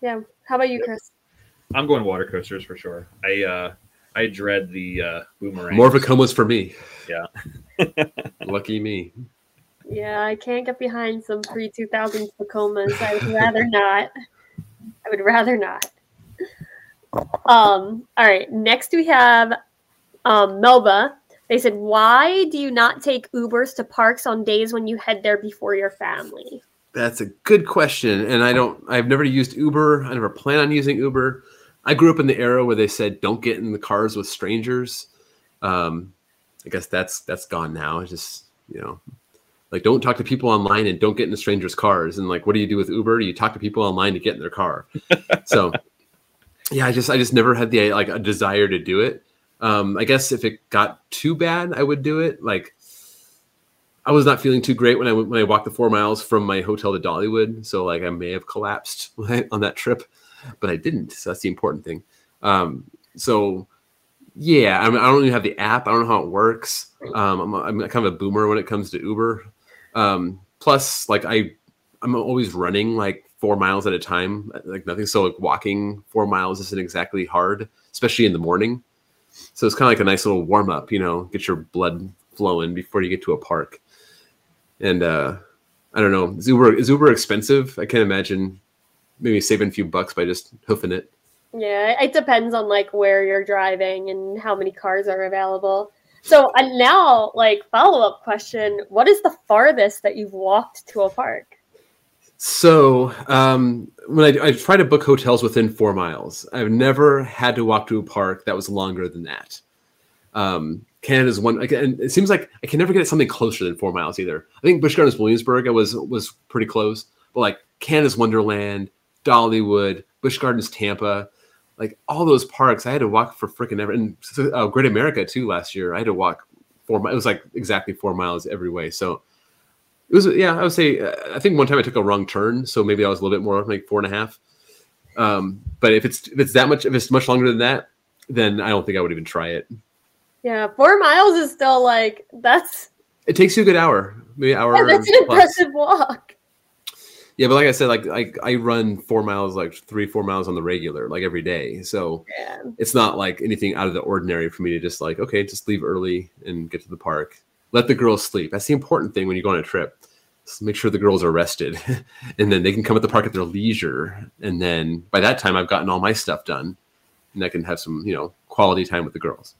Yeah. How about you, Chris? I'm going water coasters for sure. I uh, I dread the uh, boomerang. More of a comas for me. Yeah. Lucky me. Yeah, I can't get behind some pre 2000s Vekomas. I would rather not. I would rather not. Um, all right. Next we have um, Melba. They said, Why do you not take Ubers to parks on days when you head there before your family? That's a good question, and I don't. I've never used Uber. I never plan on using Uber. I grew up in the era where they said don't get in the cars with strangers. Um, I guess that's that's gone now. It's just you know, like don't talk to people online and don't get into strangers' cars. And like, what do you do with Uber? You talk to people online to get in their car. so yeah, I just I just never had the like a desire to do it. Um, I guess if it got too bad, I would do it. Like I was not feeling too great when I when I walked the four miles from my hotel to Dollywood. So like I may have collapsed on that trip, but I didn't. So that's the important thing. Um, so yeah, I, mean, I don't even have the app. I don't know how it works. Um, I'm, I'm kind of a boomer when it comes to Uber. Um, plus, like I, I'm always running like four miles at a time, like nothing. So like walking four miles isn't exactly hard, especially in the morning. So it's kind of like a nice little warm up, you know, get your blood flowing before you get to a park. And uh, I don't know, is Uber is Uber expensive? I can't imagine maybe saving a few bucks by just hoofing it. Yeah, it depends on like where you're driving and how many cars are available. So uh, now, like follow up question: What is the farthest that you've walked to a park? So um, when I, I try to book hotels within four miles, I've never had to walk to a park that was longer than that. Um, Canada's one, and it seems like I can never get something closer than four miles either. I think Busch Gardens Williamsburg was was pretty close, but like Canada's Wonderland, Dollywood, Busch Gardens Tampa, like all those parks, I had to walk for freaking ever. And uh, Great America too last year, I had to walk four. miles. It was like exactly four miles every way. So it was yeah. I would say uh, I think one time I took a wrong turn, so maybe I was a little bit more like four and a half. Um, but if it's if it's that much, if it's much longer than that, then I don't think I would even try it. Yeah, four miles is still like that's. It takes you a good hour, maybe hour. Yeah, that's an plus. impressive walk. Yeah, but like I said, like like I run four miles, like three, four miles on the regular, like every day. So yeah. it's not like anything out of the ordinary for me to just like, okay, just leave early and get to the park. Let the girls sleep. That's the important thing when you go on a trip. Just make sure the girls are rested, and then they can come at the park at their leisure. And then by that time, I've gotten all my stuff done, and I can have some, you know, quality time with the girls.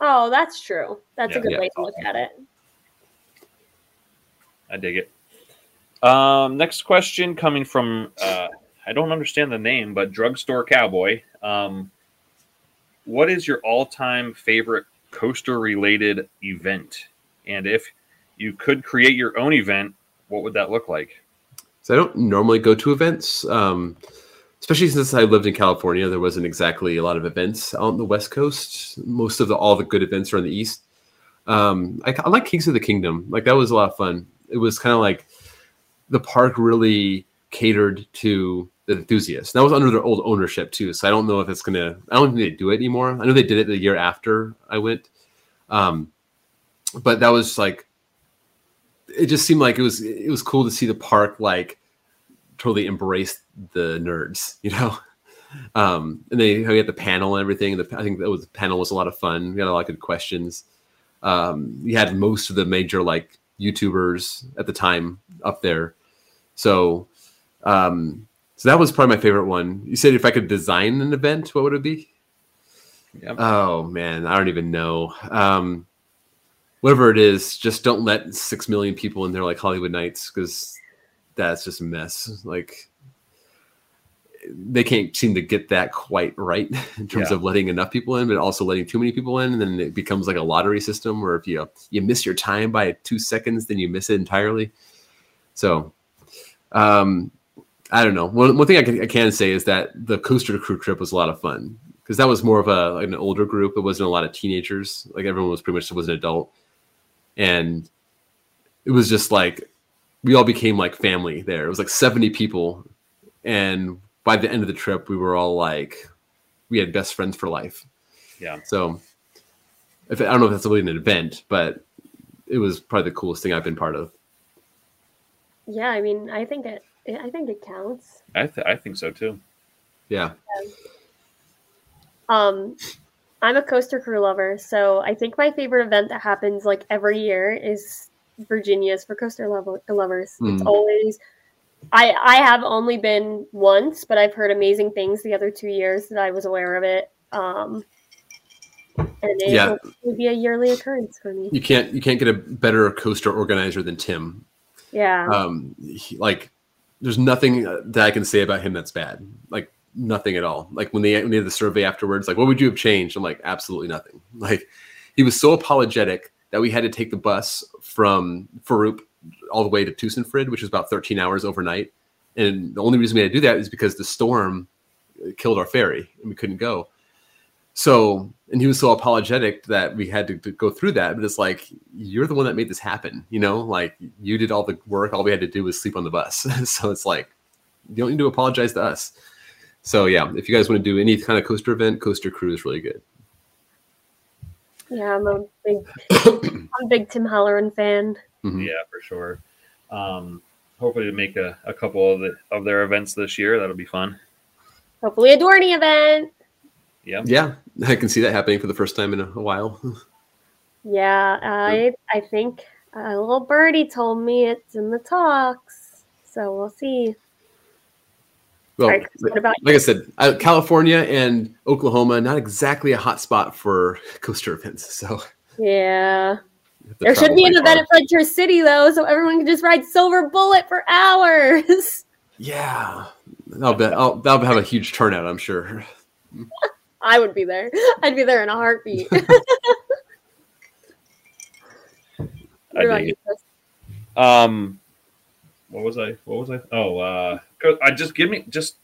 Oh, that's true. That's yeah, a good yeah, way to look at it. I dig it. Um, next question coming from uh, I don't understand the name, but Drugstore Cowboy. Um, what is your all-time favorite coaster-related event? And if you could create your own event, what would that look like? So I don't normally go to events, um, especially since I lived in California. There wasn't exactly a lot of events on the West Coast. Most of the all the good events are in the East. Um, I, I like Kings of the Kingdom. Like that was a lot of fun. It was kind of like the park really catered to the enthusiasts. That was under their old ownership too, so I don't know if it's gonna. I don't think they do it anymore. I know they did it the year after I went, um, but that was like, it just seemed like it was it was cool to see the park like totally embrace the nerds, you know. Um, and they we had the panel and everything. The, I think that was the panel was a lot of fun. We had a lot of good questions. Um, we had most of the major like YouTubers at the time up there. So, um, so that was probably my favorite one. You said if I could design an event, what would it be? Yep. Oh man, I don't even know. Um, whatever it is, just don't let six million people in there like Hollywood Nights because that's just a mess. Like they can't seem to get that quite right in terms yeah. of letting enough people in, but also letting too many people in, and then it becomes like a lottery system where if you you miss your time by two seconds, then you miss it entirely. So, um, I don't know. One, one thing I can, I can say is that the coaster crew trip was a lot of fun because that was more of a like an older group. It wasn't a lot of teenagers. Like everyone was pretty much was an adult, and it was just like we all became like family there. It was like seventy people, and by the end of the trip, we were all like, we had best friends for life. Yeah. So, if I don't know if that's really an event, but it was probably the coolest thing I've been part of. Yeah, I mean, I think it. I think it counts. I th- I think so too. Yeah. yeah. Um, I'm a coaster crew lover, so I think my favorite event that happens like every year is Virginia's for coaster lovers. Mm. It's always I I have only been once, but I've heard amazing things the other two years that I was aware of it. Um, and it yeah. would be a yearly occurrence for me. You can't you can't get a better coaster organizer than Tim. Yeah. Um, he, like there's nothing that I can say about him that's bad. Like nothing at all. Like when they when they did the survey afterwards, like what would you have changed? I'm like absolutely nothing. Like he was so apologetic that we had to take the bus from Farup all the way to Tusenfryd, which is about 13 hours overnight. And the only reason we had to do that is because the storm killed our ferry and we couldn't go. So, and he was so apologetic that we had to, to, go through that. But it's like, you're the one that made this happen, you know, like you did all the work. All we had to do was sleep on the bus. so it's like, you don't need to apologize to us. So, yeah, if you guys want to do any kind of coaster event, Coaster Crew is really good. Yeah, I'm a big, I'm a big Tim Halloran fan. Mm-hmm. Yeah, for sure. Um, hopefully to make a, a couple of the of their events this year. That'll be fun. Hopefully a Dorney event. Yeah. Yeah, I can see that happening for the first time in a, a while. Yeah, I I think a little birdie told me it's in the talks, so we'll see. Well, Alright, Chris, like I said, uh, California and Oklahoma not exactly a hot spot for coaster events. So Yeah, you have to there should be an pretty event far. at Frontier City though, so everyone can just ride Silver Bullet for hours. Yeah, I'll bet I'll, that'll have a huge turnout. I'm sure. I would be there. I'd be there in a heartbeat. I What about dig you, it. Chris? Um, what was I? What was I? Oh, uh, I just give me just.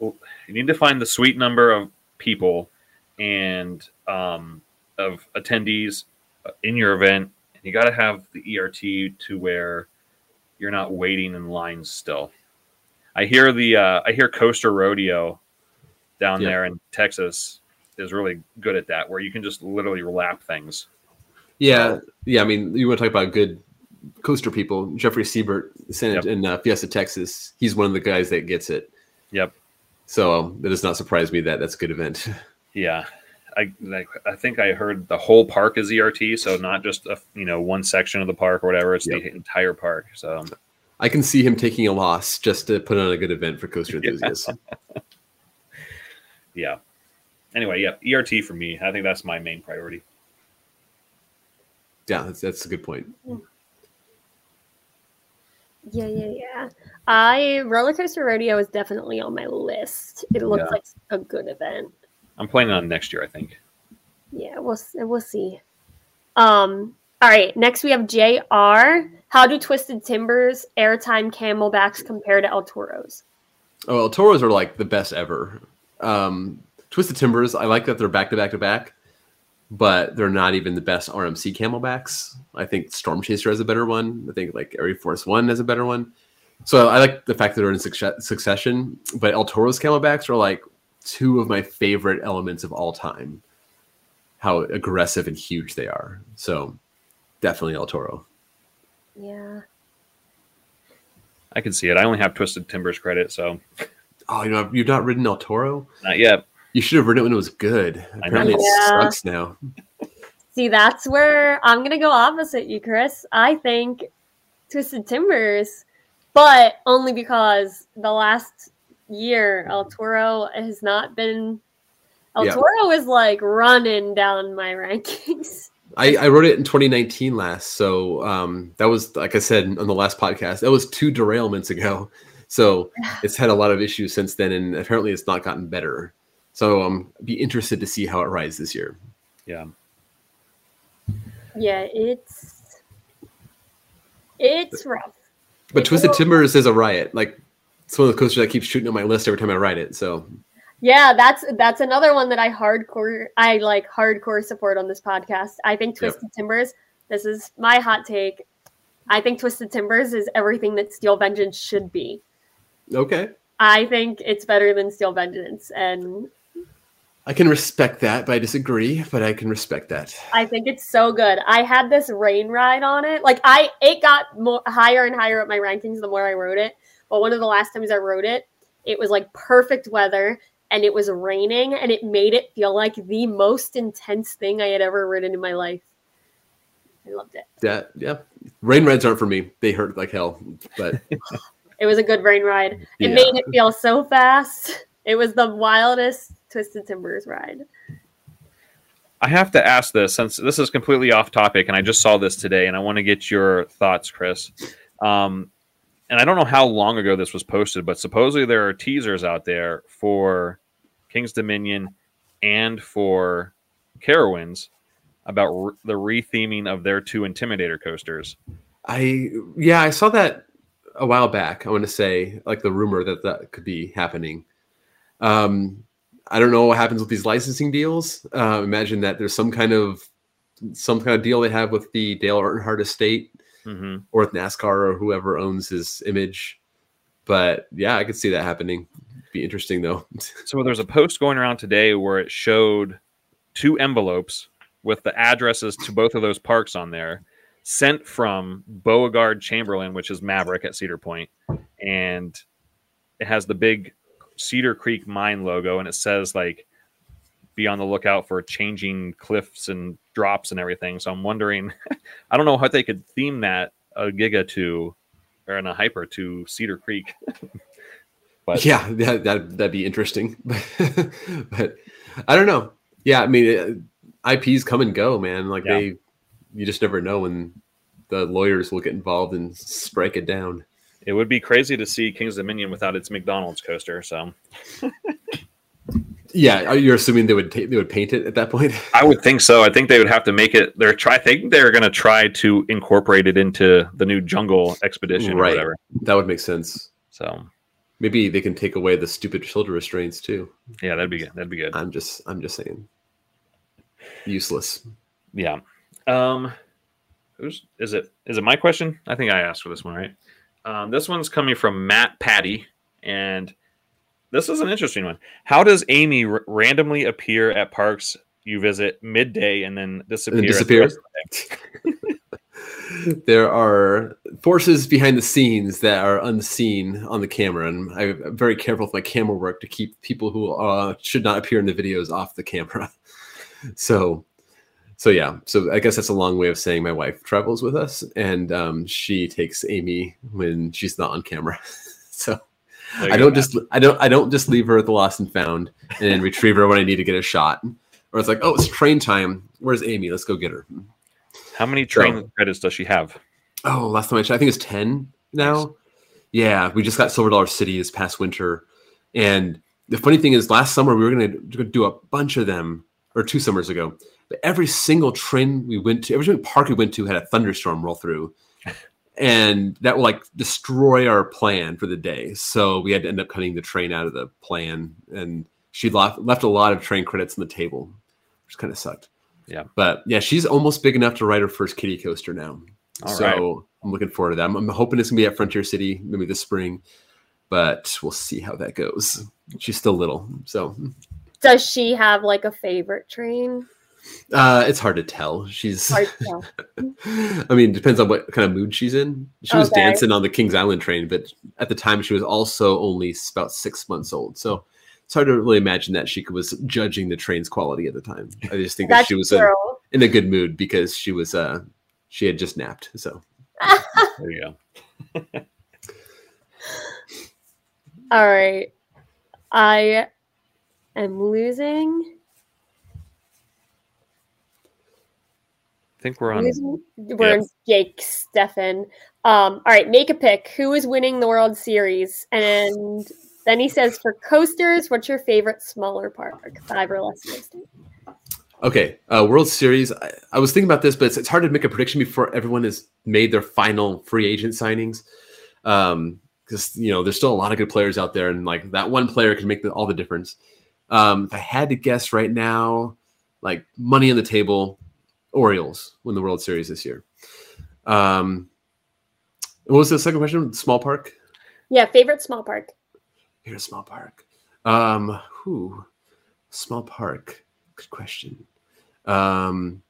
You need to find the sweet number of people and um, of attendees in your event, and you got to have the ERT to where you're not waiting in lines still. I hear the uh, I hear Coaster Rodeo down Yeah. there in Texas is really good at that, where you can just literally lap things. Yeah, yeah. I mean, you want to talk about good coaster people? Jeffrey Siebert Yep. in uh, Fiesta, Texas. He's one of the guys that gets it. Yep. So um, it does not surprise me that that's a good event. Yeah, I like. I think I heard the whole park is ERT, so not just a you know one section of the park or whatever. It's Yep. the entire park. So I can see him taking a loss just to put on a good event for coaster enthusiasts. yeah. Anyway, yeah, ERT for me. I think that's my main priority. yeah, that's, that's a good point. Yeah, yeah, yeah. I roller coaster rodeo is definitely on my list. It looks Yeah. like a good event. I'm planning on next year. I think. Yeah, we'll we'll see. Um. All right. Next we have Jr. How do Twisted Timbers airtime Camelbacks compare to El Toros? Oh, El Toros are like the best ever. Um, Twisted Timbers, I like that they're back to back to back, but they're not even the best RMC Camelbacks. I think Storm Chaser has a better one. I think like Air Force One has a better one. So I like the fact that they're in succession. But El Toro's Camelbacks are like two of my favorite elements of all time. How aggressive and huge they are. So definitely El Toro. Yeah. I can see it. I only have Twisted Timbers credit, so Oh, you know, you've not ridden El Toro? not yet. You should have ridden it when it was good. Apparently, it Yeah. sucks now. See, that's where I'm gonna go opposite you, Chris. I think Twisted Timbers, but only because the last year El Toro has not been. El Yeah. Toro is like running down my rankings. I, I wrote it in 2019 last, so um, that was like I said on the last podcast. That was two derailments ago, so it's had a lot of issues since then, and apparently it's not gotten better. So um, be interested to see how it rides this year. Yeah. Yeah, it's it's rough. But It's Twisted Timbers is a riot. Like it's one of the coasters that keeps shooting on my list every time I ride it. So Yeah, that's that's another one that I hardcore I like hardcore support on this podcast. I think Yep. Twisted Timbers, this is my hot take. I think Twisted Timbers is everything that Steel Vengeance should be. okay, I think it's better than Steel Vengeance and I can respect that, but I disagree. But I can respect that. I think it's so good. I had this rain ride on it. Like I it got more higher and higher up my rankings the more I wrote it. But one of the last times I wrote it, it was like perfect weather and it was raining and it made it feel like the most intense thing I had ever written in my life. I loved it. Yeah, yeah. Rain rides aren't for me. They hurt like hell. But It was a good rain ride. It Yeah. made it feel so fast. It was the wildest Twisted Timbers ride. I have to ask this since this is completely off topic, and I just saw this today, and I want to get your thoughts, Chris. Um, and I don't know how long ago this was posted, but supposedly there are teasers out there for King's Dominion and for Carowinds about re- the retheming of their two Intimidator coasters. I yeah, I saw that a while back. I want to say like the rumor that that could be happening. Um, I don't know what happens with these licensing deals. Uh, imagine that there's some kind of some kind of deal they have with the Dale Earnhardt estate hmm or with NASCAR or whoever owns his image. But yeah, I could see that happening. Be interesting though. So there's a post going around today where it showed two envelopes with the addresses to both of those parks on there, sent from Beauregard Chamberlain, which is Maverick at Cedar Point, and it has the big Cedar Creek mine logo, and it says like be on the lookout for changing cliffs and drops and everything. So I'm wondering, I don't know how they could theme that a Giga to or in a hyper to Cedar Creek. but yeah, that, that that'd be interesting. but I don't know. Yeah, I mean, uh, IPs come and go, man. Like yeah. they, you just never know when the lawyers will get involved and strike it down. It would be crazy to see King's Dominion without its McDonald's coaster. So Yeah, you're assuming they would ta- they would paint it at that point. I would think so. I think they would have to make it. They're try. I think they're going to try to incorporate it into the new Jungle Expedition, right? whatever. That would make sense. So maybe they can take away the stupid shoulder restraints too. Yeah, that'd be good. That'd be good. I'm just I'm just saying, useless. Yeah. Um, who's is it? Is it my question? I think I asked for this one, right? Um, this one's coming from Matt Patty, and this is an interesting one. How does Amy r- randomly appear at parks you visit midday and then disappear? And disappear. The there are forces behind the scenes that are unseen on the camera, and I'm very careful with my camera work to keep people who uh, should not appear in the videos off the camera. So, so yeah. So I guess that's a long way of saying my wife travels with us, and um, she takes Amy when she's not on camera. so I don't just I don't I don't just leave her at the lost and found and retrieve her when I need to get a shot. Or it's like, oh, it's train time. Where's Amy? Let's go get her. How many train so, credits does she have? Oh, last time I checked, I think it's ten now. Nice. Yeah, we just got Silver Dollar City this past winter, and the funny thing is, last summer we were going to do a bunch of them, or two summers ago. But every single train we went to, every single park we went to had a thunderstorm roll through and that will like destroy our plan for the day. So we had to end up cutting the train out of the plan, and she left left a lot of train credits on the table, which kind of sucked. Yeah, but yeah, she's almost big enough to ride her first kitty coaster now. All so right. I'm looking forward to that. I'm, I'm hoping it's gonna be at Frontier City maybe this spring, but we'll see how that goes. She's still little, so. Does she have like a favorite train? Uh, it's hard to tell. She's. Hard to tell. I mean, depends on what kind of mood she's in. She was okay. dancing on the Kings Island train, but at the time she was also only about six months old. So it's hard to really imagine that she was judging the train's quality at the time. I just think that she was a, in a good mood because she was uh she had just napped. So there you go. All right, I am losing I think we're on. We're on Jake Stefan. Um, all right, make a pick. Who is winning the World Series? And then he says, for coasters, what's your favorite smaller park? Five or less coaster. Okay, uh, World Series. I, I, was thinking about this, but it's, it's, hard to make a prediction before everyone has made their final free agent signings. Um, because you know there's still a lot of good players out there, and like that one player can make the, all the difference. Um, if I had to guess right now, like money on the table, Orioles win the World Series this year. Um, what was the second question? Small park. Yeah, favorite small park. Favorite small park. Um, who? Small park. Good question. Um,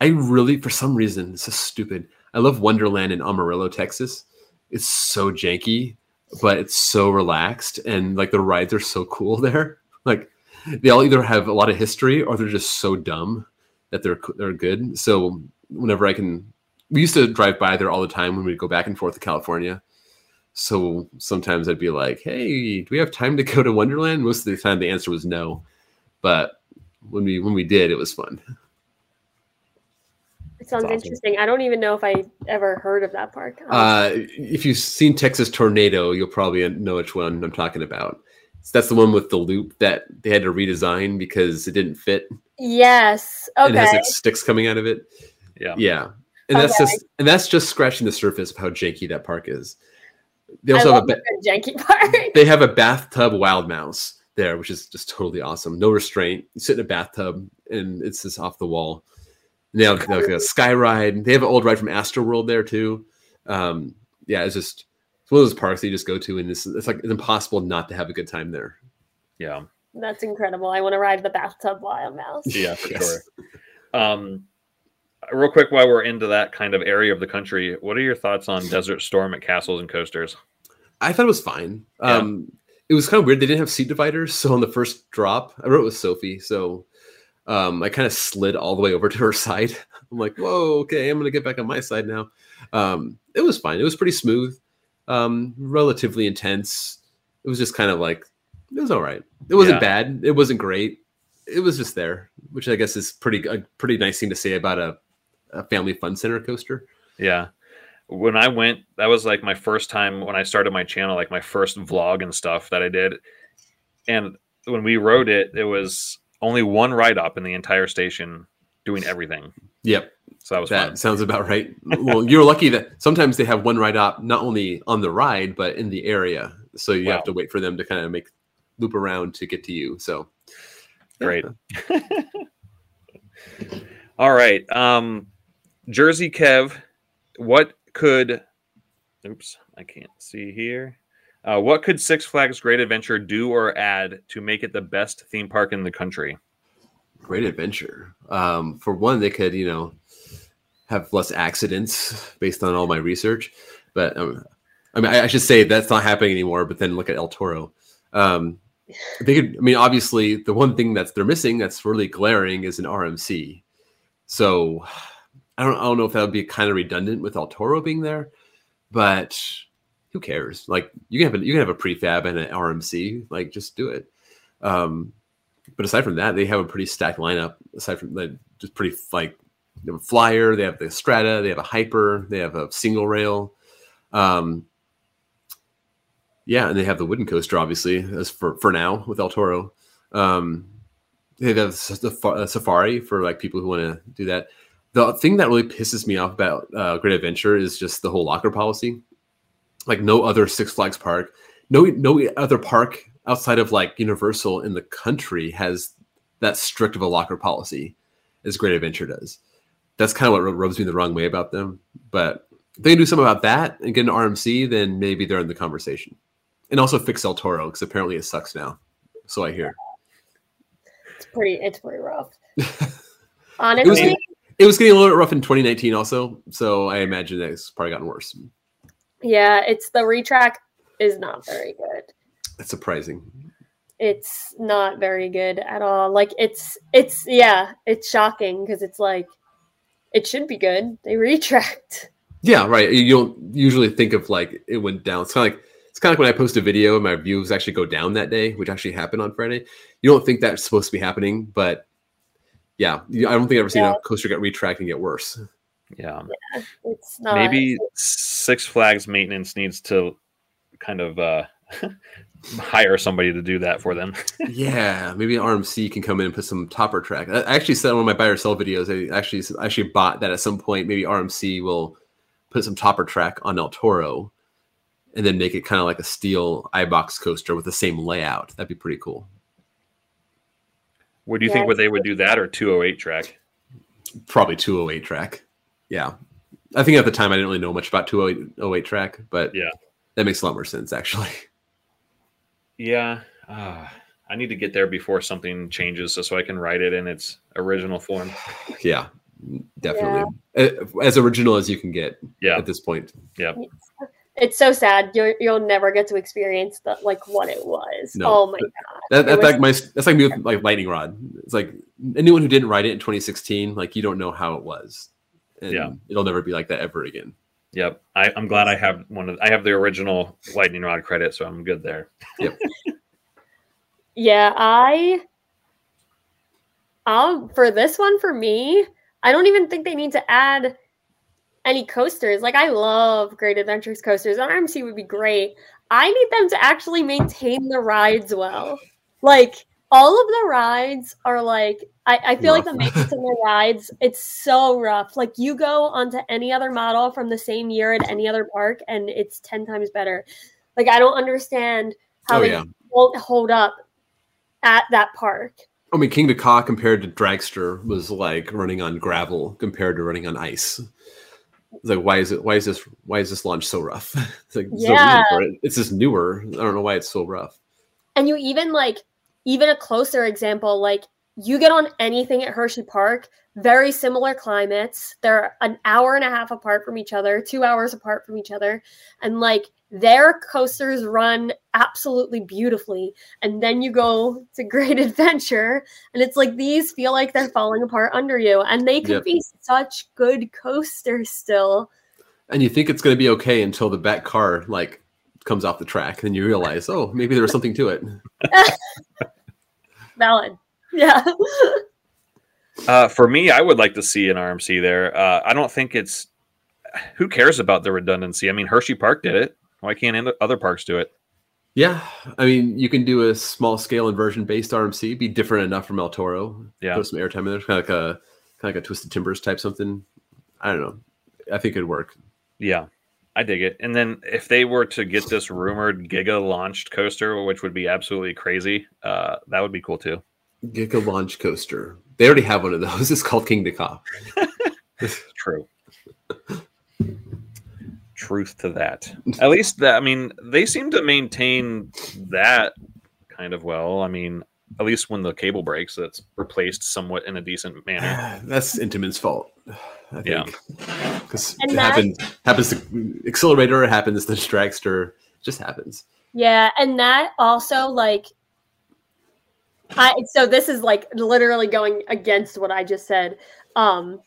I really, for some reason, this is stupid. I love Wonderland in Amarillo, Texas. It's so janky, but it's so relaxed, and like the rides are so cool there. Like they all either have a lot of history or they're just so dumb that they're they're good. So whenever I can, we used to drive by there all the time when we would go back and forth to California. So sometimes I'd be like, "Hey, do we have time to go to Wonderland?" Most of the time, the answer was no. But when we when we did, it was fun. It sounds awesome. interesting. I don't even know if I ever heard of that park. Uh, if you've seen Texas Tornado, you'll probably know which one I'm talking about. So that's the one with the loop that they had to redesign because it didn't fit. Yes. Okay. It has like sticks coming out of it. Yeah. Yeah. And that's just and that's just scratching the surface of how janky that park is. They also have a ba- janky park. they have a bathtub wild mouse there, which is just totally awesome. No restraint. You sit in a bathtub and it's just off the wall. And they have like a sky ride. They have an old ride from Astro World there too. Um, yeah, it's just it's one of those parks that you just go to and it's, it's like it's impossible not to have a good time there. Yeah. That's incredible. I want to ride the bathtub wild mouse. Yeah, for yes. sure. Um, real quick, while we're into that kind of area of the country, what are your thoughts on Desert Storm at Castles and Coasters? I thought it was fine. Yeah. Um, it was kind of weird. They didn't have seat dividers, so on the first drop, I wrote with Sophie, so um, I kind of slid all the way over to her side. I'm like, whoa, okay, I'm gonna get back on my side now. Um, it was fine. It was pretty smooth, um, relatively intense. It was just kind of like it was all right. It wasn't yeah. bad. It wasn't great. It was just there, which I guess is pretty a pretty nice thing to say about a, a family fun center coaster. Yeah. When I went, that was like my first time when I started my channel, like my first vlog and stuff that I did. And when we rode it, it was only one ride up in the entire station doing everything. Yep. So that was that fun. sounds about right. well, you're lucky that sometimes they have one ride up, not only on the ride but in the area. So you wow. have to wait for them to kind of make loop around to get to you. So great. Yeah. All right. Um, Jersey Kev, what could? Oops, I can't see here. Uh, what could Six Flags Great Adventure do or add to make it the best theme park in the country? Great Adventure. Um, for one, they could, you know, have less accidents based on all my research. But um, I mean, I, I, should say that's not happening anymore. But then look at El Toro. Um, they could. I mean, obviously, the one thing that's they're missing that's really glaring is an RMC. So I don't. I don't know if that would be kind of redundant with El Toro being there, but who cares? Like you can have a, you can have a prefab and an RMC. Like just do it. Um, but aside from that, they have a pretty stacked lineup. Aside from like just pretty like they have a flyer, they have the Strata, they have a hyper, they have a single rail. Um, yeah, and they have the wooden coaster, obviously, as for for now with El Toro. Um, they have the safari for like people who want to do that. The thing that really pisses me off about uh, Great Adventure is just the whole locker policy. Like no other Six Flags park, no no other park outside of like Universal in the country has that strict of a locker policy as Great Adventure does. That's kind of what rubs me the wrong way about them. But if they can do something about that and get an RMC, then maybe they're in the conversation. And also fix El Toro because apparently it sucks now. So I hear. It's pretty. It's pretty rough. Honestly, it was, it was, getting a little bit rough in 2019 also. So I imagine that it's probably gotten worse. Yeah, it's the retrack is not very good. That's surprising. It's not very good at all. Like it's it's yeah, it's shocking because it's like it should be good. They retract. Yeah, right. You don't usually think of like it went down. It's kind of like it's kind of like when I post a video and my views actually go down that day, which actually happened on Friday. You don't think that's supposed to be happening, but yeah, I don't think I've ever seen yeah. a coaster get retract and get worse. Yeah. yeah, it's not. Maybe Six Flags maintenance needs to kind of uh, hire somebody to do that for them. yeah, maybe RMC can come in and put some topper track. I actually said on one of my buy or sell videos, I actually actually bought that at some point. Maybe RMC will put some topper track on El Toro, and then make it kind of like a steel iBox coaster with the same layout. That'd be pretty cool. Would you yeah, think would they would do that or 208 track? Probably 208 track. Yeah. I think at the time I didn't really know much about 208 track, but yeah, that makes a lot more sense actually. Yeah, uh, I need to get there before something changes, so, so I can write it in its original form. Yeah, definitely yeah. as original as you can get. Yeah, at this point. Yeah. It's so sad. You'll you'll never get to experience the like what it was. No, oh my god. That, that's was... like my that's like me with like lightning rod. It's like anyone who didn't write it in 2016, like you don't know how it was. And yeah, it'll never be like that ever again. Yep. I, am glad I have one of I have the original lightning rod credit, so I'm good there. Yep. yeah, I um for this one for me, I don't even think they need to add any coasters. Like I love Great Adventures coasters. An RMC would be great. I need them to actually maintain the rides well. Like all of the rides are like I, I feel rough. like the maintenance of the rides, it's so rough. Like you go onto any other model from the same year at any other park and it's 10 times better. Like I don't understand how oh, they yeah. won't hold up at that park. I mean, Kingda Ka compared to Dragster was like running on gravel compared to running on ice. Like, why is it? Why is this? Why is this launch so rough? it's like, yeah. it. it's just newer. I don't know why it's so rough. And you even like even a closer example, like you get on anything at Hershey Park, very similar climates. They're an hour and a half apart from each other, two hours apart from each other. And like their coasters run absolutely beautifully. And then you go to Great Adventure, and it's like these feel like they're falling apart under you. And they could yep. be such good coasters still. And you think it's going to be okay until the back car like comes off the track, and you realize, oh, maybe there was something to it. Valid. Yeah. uh, for me, I would like to see an RMC there. Uh, I don't think it's. Who cares about the redundancy? I mean, Hershey Park did it. Why can't other parks do it? Yeah, I mean, you can do a small scale inversion based RMC, be different enough from El Toro. Yeah, put some airtime in there, kind of like a kind of like a Twisted Timbers type something. I don't know. I think it'd work. Yeah, I dig it. And then if they were to get this rumored Giga launched coaster, which would be absolutely crazy, uh, that would be cool too. Giga launch coaster. They already have one of those. It's called Kingda Ka. True. Truth to that. At least that. I mean, they seem to maintain that kind of well. I mean, at least when the cable breaks, that's replaced somewhat in a decent manner. that's Intamin's fault. I think. Yeah. Because it happens happens to Xcelerator, it happens to dragster, just happens. Yeah, and that also like I so this is like literally going against what I just said. Um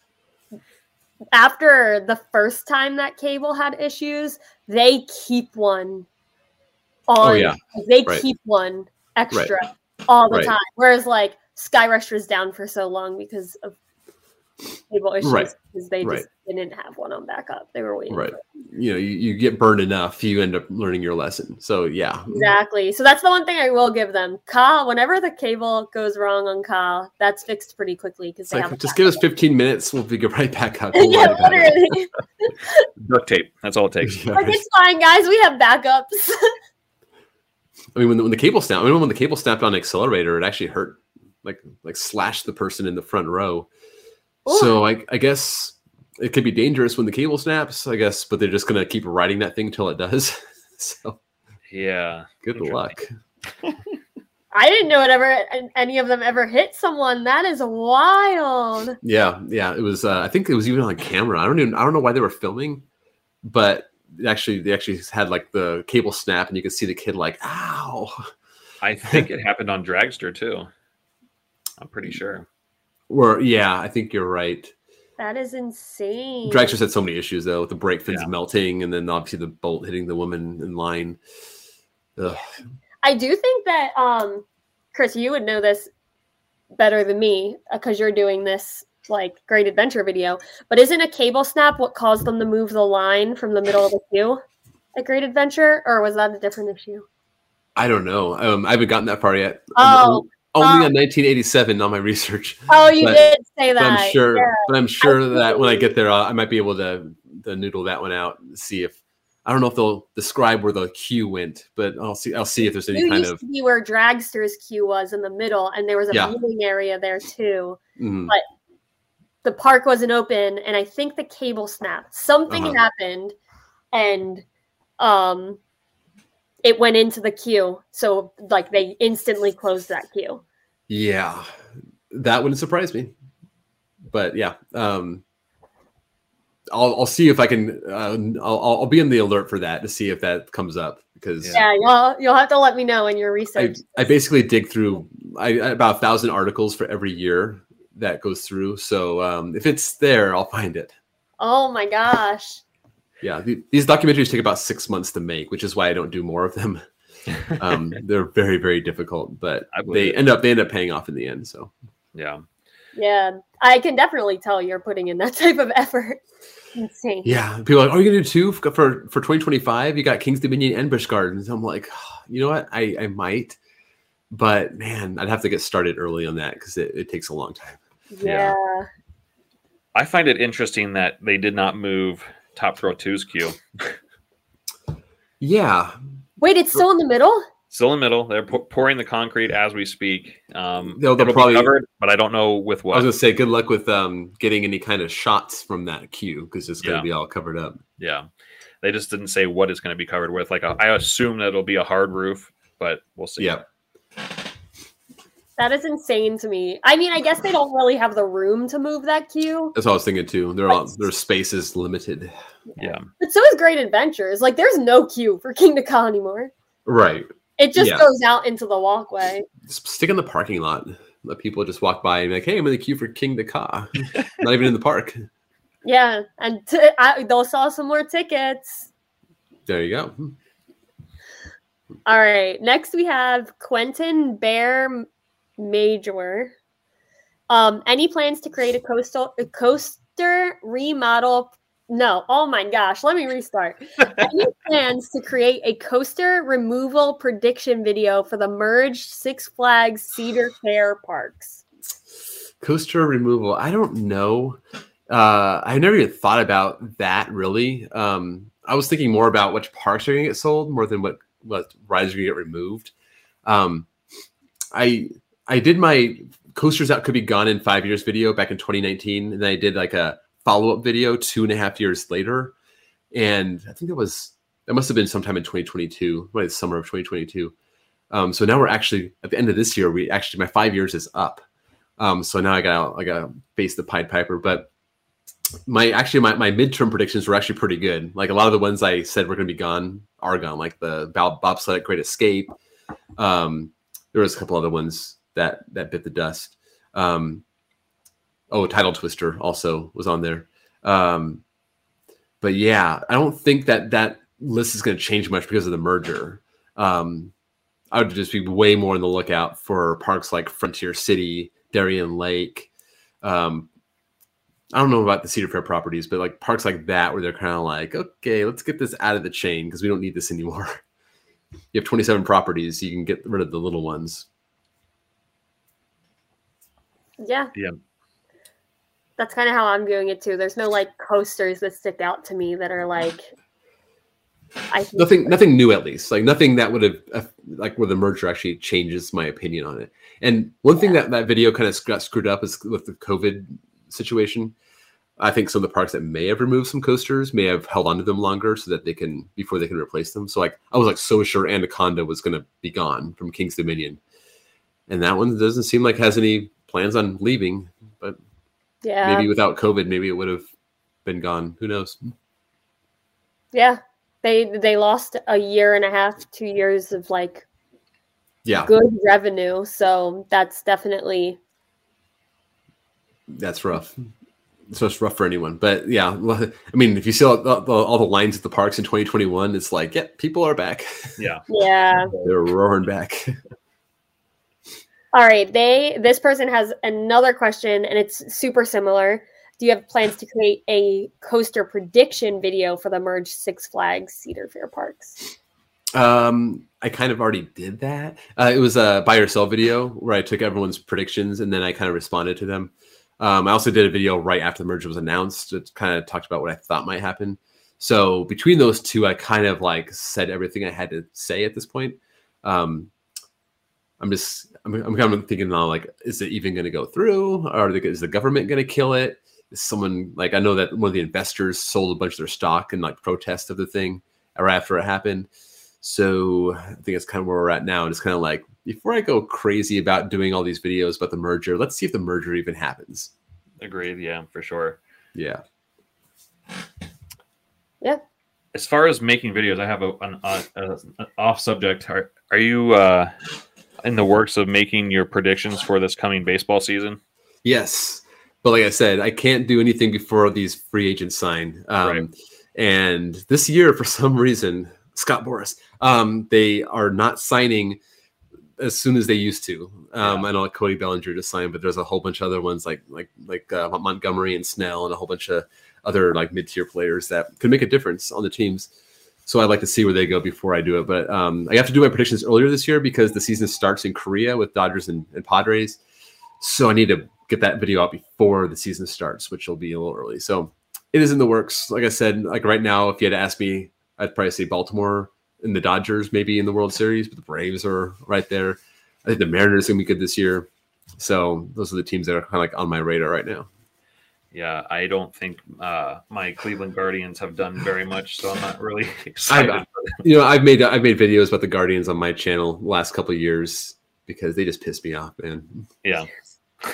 after the first time that cable had issues, they keep one on. Oh, yeah. They right. keep one extra right. All the right. time. Whereas like Skyrush was down for so long because of cable issues right. because they just didn't have one on backup. They were waiting. Right. You know, you, you get burned enough, you end up learning your lesson. So yeah. Exactly. So that's the one thing I will give them. Ka, whenever the cable goes wrong on Ka, that's fixed pretty quickly because they like, have just give us 15 minutes. We'll be right back up. yeah, literally. Duct tape. That's all it takes. like it's fine, guys. We have backups. I mean, when the, when the cable snapped, I mean, when the cable snapped on Xcelerator, it actually hurt, like like slashed the person in the front row. Ooh. So I, I guess it could be dangerous when the cable snaps, I guess, but they're just gonna keep riding that thing until it does. so yeah, good luck. I didn't know it ever any of them ever hit someone. That is wild. Yeah, yeah. It was. Uh, I think it was even on camera. I don't even. I don't know why they were filming, but actually, they actually had like the cable snap, and you could see the kid like, "Ow!" I think it happened on Dragster too. I'm pretty sure. Or yeah, I think you're right. That is insane. Dragster's had so many issues though, with the brake fins yeah. melting, and then obviously the bolt hitting the woman in line. Ugh. I do think that, um, Chris, you would know this better than me because you're doing this like great adventure video. But isn't a cable snap what caused them to move the line from the middle of the queue at Great Adventure, or was that a different issue? I don't know. Um, I haven't gotten that far yet. Oh, only um, on 1987 on my research. Oh, you but, did say that. But I'm sure. Yeah. But I'm sure that when I get there, I might be able to, to noodle that one out and see if I don't know if they'll describe where the queue went, but I'll see. I'll see if there's any kind of be where Dragster's queue was in the middle, and there was a yeah. area there too. Mm-hmm. But the park wasn't open, and I think the cable snapped. Something uh-huh. happened, and um, it went into the queue. So like they instantly closed that queue. Yeah, that wouldn't surprise me. But yeah, um, I'll I'll see if I can. Uh, I'll I'll be in the alert for that to see if that comes up because yeah, you'll you'll have to let me know in your research. I, I basically dig through I, about a thousand articles for every year that goes through. So um, if it's there, I'll find it. Oh my gosh! Yeah, the, these documentaries take about six months to make, which is why I don't do more of them. um, they're very, very difficult, but they end up they end up paying off in the end. So yeah, yeah, I can definitely tell you're putting in that type of effort. Insane. Yeah, people are like, "Are you gonna do two for for 2025?" You got King's Dominion and Busch Gardens. I'm like, oh, you know what? I I might, but man, I'd have to get started early on that because it, it takes a long time. Yeah. yeah. I find it interesting that they did not move Top Thrill 2's queue. yeah. Wait, it's still in the middle? Still in the middle. They're pouring the concrete as we speak. Um, they'll, they'll probably covered, but I don't know with what. I was gonna say, good luck with um, getting any kind of shots from that queue because it's gonna yeah. be all covered up. Yeah, they just didn't say what it's gonna be covered with. Like, a, I assume that it'll be a hard roof, but we'll see. Yeah. That is insane to me. I mean, I guess they don't really have the room to move that queue. That's what I was thinking too. Their all, their space is limited. Yeah. But so is Great Adventures. Like, there's no queue for Kingda Ka anymore. Right. It just Yeah. goes out into the walkway. Stick in the parking lot. Let people just walk by and be like, "Hey, I'm in the queue for Kingda Ka." Not even in the park. Yeah, and t- I, they'll sell some more tickets. There you go. All right. Next, we have Quentin Bear Major. Um, any plans to create a coastal a coaster remodel? No. Oh my gosh. Let me restart. any plans to create a coaster removal prediction video for the merged Six Flags Cedar Fair parks? Coaster removal. I don't know. Uh, I never even thought about that really. Um, I was thinking more about which parks are going to get sold more than what what rides are going to get removed. Um, I I did my coasters that could be gone in five years video back in 2019, and then I did like a follow up video two and a half years later, and I think that was that must have been sometime in 2022, like the summer of 2022. Um, so now we're actually at the end of this year. We actually my five years is up. Um, so now I got I got to face the Pied Piper, but my actually my, my midterm predictions were actually pretty good. Like a lot of the ones I said were going to be gone are gone. Like the Bob bobsled at Great Escape. Um, there was a couple other ones that that bit the dust. Um, oh, Tidal Twister also was on there. Um, but yeah, I don't think that that list is going to change much because of the merger. Um, I would just be way more on the lookout for parks like Frontier City, Darien Lake. Um, I don't know about the Cedar Fair properties, but like parks like that where they're kind of like, okay, let's get this out of the chain because we don't need this anymore. You have 27 properties, you can get rid of the little ones. Yeah. Yeah. That's kind of how I'm doing it too. There's no like coasters that stick out to me that are like I think Nothing, nothing new at least. Like nothing that would have uh, like where the merger actually changes my opinion on it. And one thing that that video kind of got screwed up is with the COVID situation. I think some of the parks that may have removed some coasters may have held onto them longer so that they can before they can replace them. So like I was like so sure Anaconda was going to be gone from King's Dominion, and that one doesn't seem like has any plans on leaving. But yeah. maybe without COVID, maybe it would have been gone. Who knows? Yeah. They they lost a year and a half, two years of like Yeah, good revenue. So that's definitely that's rough. So it's rough for anyone. But yeah, I mean, if you see all, all, all the lines at the parks in 2021, it's like, yeah, people are back. Yeah. yeah. They're roaring back. All right. They this person has another question and it's super similar. Do you have plans to create a coaster prediction video for the merged Six Flags Cedar Fair parks? Um, I kind of already did that. Uh, it was a buy or sell video where I took everyone's predictions and then I kind of responded to them. Um, I also did a video right after the merger was announced. It kind of talked about what I thought might happen. So between those two, I kind of like said everything I had to say at this point. Um, I'm just, I'm, I'm kind of thinking now, like, is it even going to go through? Or is the government going to kill it? Is someone like I know that one of the investors sold a bunch of their stock in like protest of the thing or after it happened. So I think it's kind of where we're at now. And it's kind of like before I go crazy about doing all these videos about the merger, let's see if the merger even happens. Agreed. Yeah, for sure. Yeah. Yeah. As far as making videos, I have a, an, uh, an off subject. Are, are you uh, in the works of making your predictions for this coming baseball season? Yes. But like I said, I can't do anything before these free agents sign. Um, Right. And this year, for some reason, Scott Boras, um, they are not signing as soon as they used to. Um, I know like Cody Bellinger just signed, but there's a whole bunch of other ones like like like uh, Montgomery and Snell and a whole bunch of other like mid tier players that could make a difference on the teams. So I'd like to see where they go before I do it. But um, I have to do my predictions earlier this year because the season starts in Korea with Dodgers and, and Padres. So I need to get that video out before the season starts, which will be a little early. So it is in the works. Like I said, like right now, if you had to ask me, I'd probably say Baltimore and the Dodgers maybe in the World Series, but the Braves are right there. I think the Mariners are gonna be good this year. So those are the teams that are kind of like on my radar right now. Yeah, I don't think uh, my Cleveland Guardians have done very much, so I'm not really excited. I've, You know, I've made I've made videos about the Guardians on my channel last couple of years because they just piss me off, man. Yeah.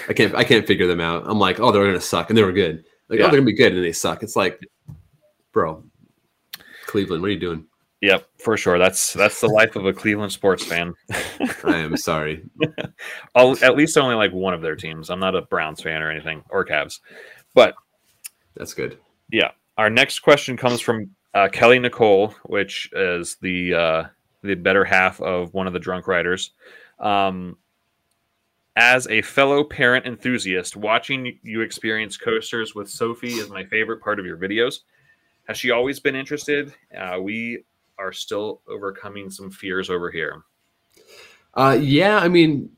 I can't I can't figure them out. I'm like, oh, they're gonna suck, and they were good. Like, Yeah. oh, they're gonna be good, and they suck. It's like, bro, Cleveland, what are you doing? Yep, for sure. That's that's the life of a Cleveland sports fan. I am sorry. I'll, at least only like one of their teams. I'm not a Browns fan or anything or Cavs. But That's good. yeah, our next question comes from uh, Kelly Nicole, which is the uh, the better half of one of the drunk riders. Um, as a fellow parent enthusiast, watching you experience coasters with Sophie is my favorite part of your videos. Has she always been interested? Uh, we are still overcoming some fears over here. Uh, yeah, I mean,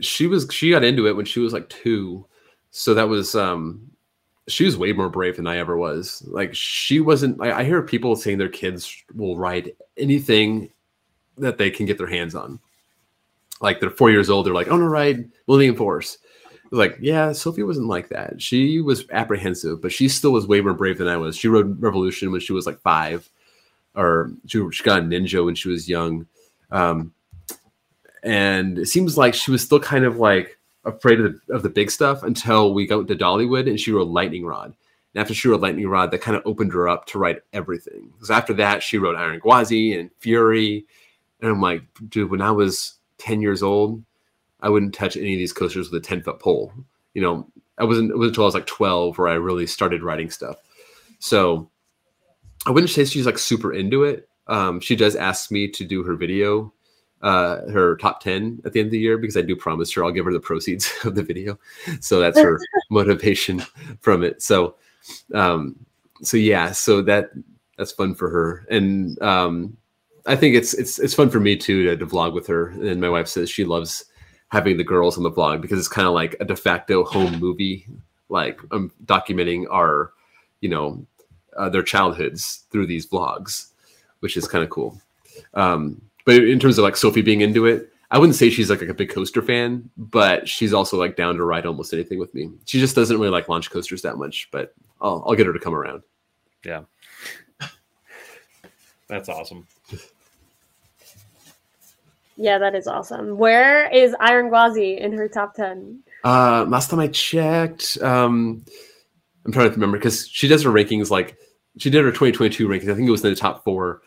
she was she got into it when she was like two, so that was um, she was way more brave than I ever was. Like she wasn't. I, I hear people saying their kids will ride anything that they can get their hands on. Like they're four years old, they're like, "I want to ride Millennium Force." Like, yeah, Sophie wasn't like that. She was apprehensive, but she still was way more brave than I was. She rode Revolution when she was like five, or she, she got a Ninja when she was young. Um, and it seems like she was still kind of like afraid of the, of the big stuff until we got to Dollywood and she wrote Lightning Rod. And after she wrote Lightning Rod, that kind of opened her up to write everything. Because after that, she wrote Iron Gwazi and Fury. And I'm like, dude, when I was 10 years old, I wouldn't touch any of these coasters with a 10 foot pole. You know, I wasn't, it wasn't until I was like 12 where I really started writing stuff. So I wouldn't say she's like super into it. Um, she does ask me to do her video uh, her top 10 at the end of the year because I do promise her I'll give her the proceeds of the video. So that's her motivation from it. So, um, so yeah, so that that's fun for her. And, um, I think it's, it's, it's fun for me too, to, to vlog with her. And my wife says she loves having the girls on the vlog because it's kind of like a de facto home movie. Like I'm documenting our, you know, uh, their childhoods through these vlogs, which is kind of cool. Um, but in terms of like Sophie being into it, I wouldn't say she's like, like a big coaster fan, but she's also like down to ride almost anything with me. She just doesn't really like launch coasters that much, but I'll, I'll get her to come around. Yeah. That's awesome. Yeah, that is awesome. Where is Iron Gwazi in her top 10? Uh, last time I checked, um, I'm trying to remember because she does her rankings like she did her 2022 rankings. I think it was in the top four.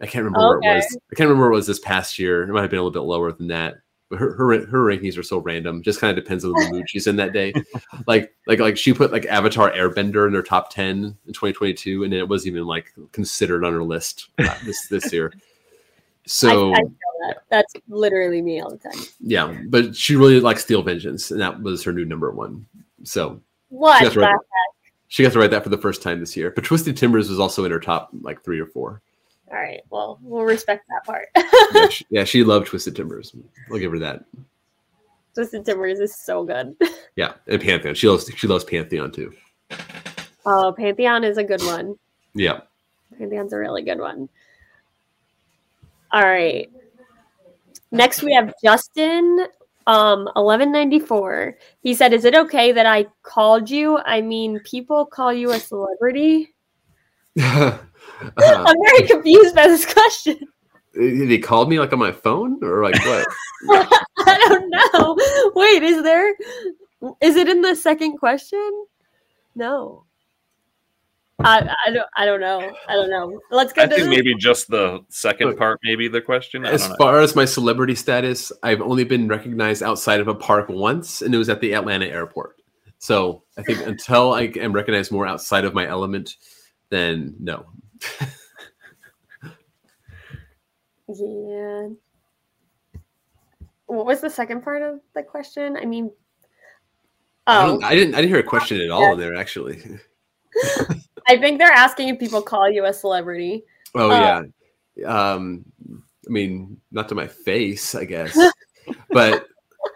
I can't remember where it was. I can't remember where it was this past year. It might have been a little bit lower than that. But her her, her rankings are so random. Just kind of depends on the mood she's in that day. like like like she put like Avatar Airbender in her top 10 in 2022, and it wasn't even like considered on her list uh, this this year. So I, I that. That's literally me all the time. yeah, but she really likes Steel Vengeance, and that was her new number one. So What? Right. the she got to write that for the first time this year. But Twisted Timbers was also in her top like three or four. All right. Well, we'll respect that part. Yeah, she, yeah, she loved Twisted Timbers. I'll give her that. Twisted Timbers is so good. Yeah, and Pantheon. She loves she loves Pantheon too. Oh, Pantheon is a good one. Yeah. Pantheon's a really good one. All right. Next we have Justin um 1194. He said, "Is it okay that I called you? I mean, people call you a celebrity?" uh, I'm very confused by this question. they called me like on my phone or like what? I don't know. Wait, is there is it in the second question? No. I, I don't I don't know. I don't know. Let's go I to think the- maybe just the second Look, part, maybe the question. I As far as my celebrity status, I've only been recognized outside of a park once, and it was at the Atlanta airport. So I think until I am recognized more outside of my element, then no. Yeah. What was the second part of the question? I mean, I, oh, don't, I didn't. I didn't hear a question at all in there. Actually. I think they're asking if people call you a celebrity. Oh Uh, yeah. Um, I mean, not to my face, I guess, but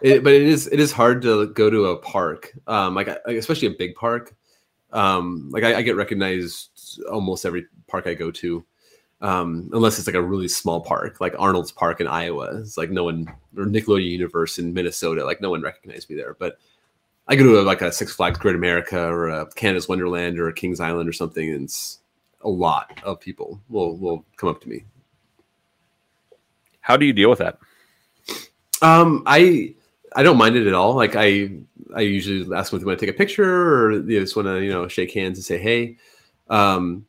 it, but it is it is hard to go to a park, um, like, like especially a big park. Um, like I, I get recognized almost every park I go to, um, unless it's like a really small park, like Arnold's Park in Iowa. It's like no one or Nickelodeon Universe in Minnesota, like no one recognized me there. But I go to a, like a Six Flags Great America or a Canada's Wonderland or a Kings Island or something, and it's a lot of people will will come up to me. How do you deal with that? Um, I I don't mind it at all. Like I I usually ask them if they want to take a picture or they just want to you know shake hands and say hey. Um,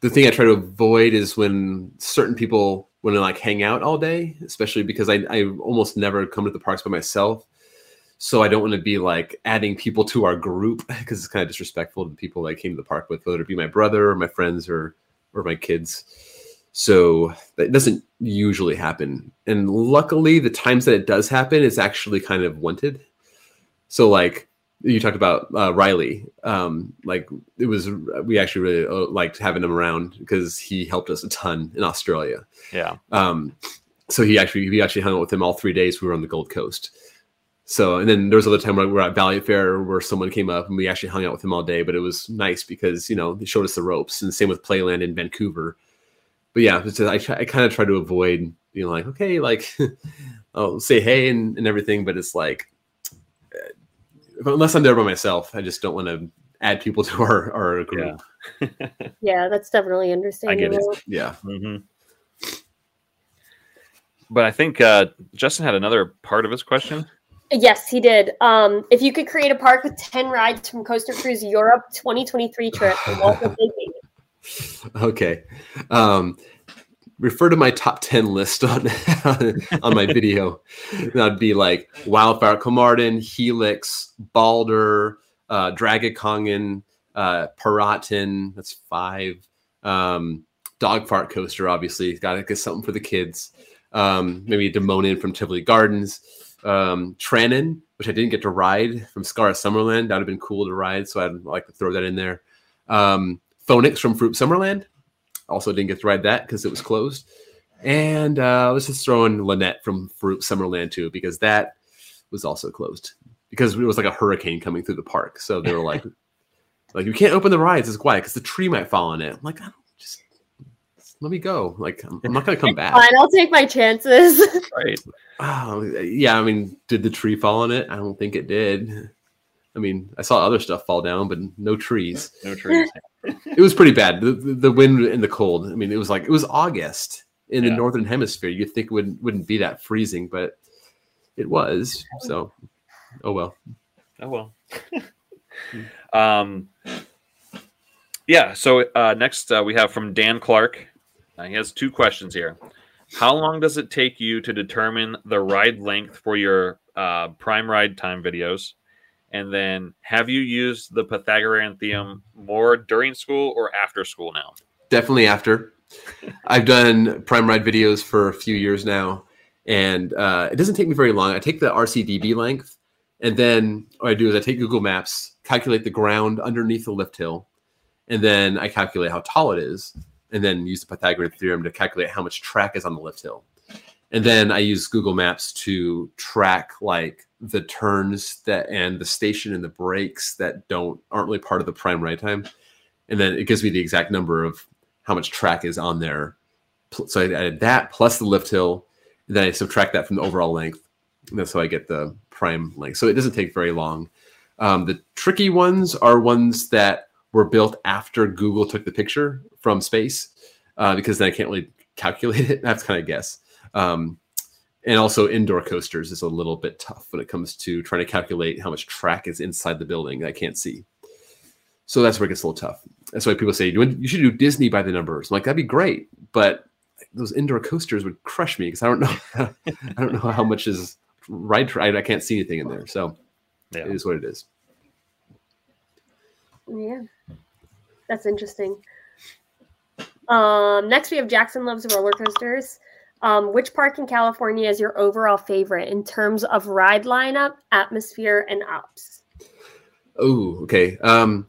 the thing I try to avoid is when certain people want to like hang out all day, especially because I I almost never come to the parks by myself. So I don't want to be like adding people to our group because it's kind of disrespectful to the people I came to the park with, whether it be my brother or my friends or or my kids. So that doesn't usually happen. And luckily, the times that it does happen is actually kind of wanted. So, like you talked about uh, Riley, um, like it was, we actually really uh, liked having him around because he helped us a ton in Australia. Yeah. Um, so he actually, we actually hung out with him all three days. We were on the Gold Coast. So, and then there was other time where we were at Valley Fair where someone came up and we actually hung out with him all day, but it was nice because, you know, they showed us the ropes and same with Playland in Vancouver but yeah, just, I, I kind of try to avoid being like, okay, like I'll say hey and, and everything, but it's like, uh, unless I'm there by myself, I just don't want to add people to our, our group. Yeah, yeah that's definitely understandable. Yeah. Mm-hmm. But I think uh, Justin had another part of his question. Yes, he did. Um, if you could create a park with 10 rides from Coaster Cruise Europe 2023 trip, what would they be? Okay. Um, refer to my top 10 list on on my video. That'd be like Wildfire Kolmården, Helix, Balder, uh, Dragakongen, uh, Piraten. That's five. Um, Dog Fart Coaster, obviously. Got to get something for the kids. Um, maybe Dæmonen from Tivoli Gardens. Um, Tranan, which I didn't get to ride from Skara Sommarland. That would have been cool to ride. So I'd like to throw that in there. Um, Phoenix from Fårup Sommerland. Also didn't get to ride that because it was closed. And uh, let's just throw in Lynet from Fårup Sommerland too, because that was also closed because it was like a hurricane coming through the park. So they were like, like you can't open the rides. It's quiet because the tree might fall on it. I'm like, just let me go. Like I'm, I'm not gonna come back. Fine, I'll take my chances. right. Oh, yeah. I mean, did the tree fall on it? I don't think it did. I mean, I saw other stuff fall down, but no trees. No trees. it was pretty bad. The, the wind and the cold. I mean, it was like it was August in yeah. the northern hemisphere. You'd think it wouldn't wouldn't be that freezing, but it was. So, oh well. Oh well. um. Yeah. So uh, next uh, we have from Dan Clark. Uh, he has two questions here. How long does it take you to determine the ride length for your uh, prime ride time videos? And then, have you used the Pythagorean theorem more during school or after school now? Definitely after. I've done prime ride videos for a few years now, and uh, it doesn't take me very long. I take the RCDB length, and then what I do is I take Google Maps, calculate the ground underneath the lift hill, and then I calculate how tall it is, and then use the Pythagorean theorem to calculate how much track is on the lift hill. And then I use Google Maps to track like the turns that and the station and the brakes that don't aren't really part of the prime ride time, and then it gives me the exact number of how much track is on there. So I added that plus the lift hill, and then I subtract that from the overall length, and that's how I get the prime length. So it doesn't take very long. Um, the tricky ones are ones that were built after Google took the picture from space, uh, because then I can't really calculate it. That's kind of guess. Um, and also indoor coasters is a little bit tough when it comes to trying to calculate how much track is inside the building I can't see. So that's where it gets a little tough. That's why people say you should do Disney by the numbers. I'm like that'd be great, but those indoor coasters would crush me because I don't know I don't know how much is right. I can't see anything in there, so yeah. it is what it is. Yeah, that's interesting. Um, next, we have Jackson loves roller coasters. Um, which park in California is your overall favorite in terms of ride lineup, atmosphere, and ops? Oh, okay. Um,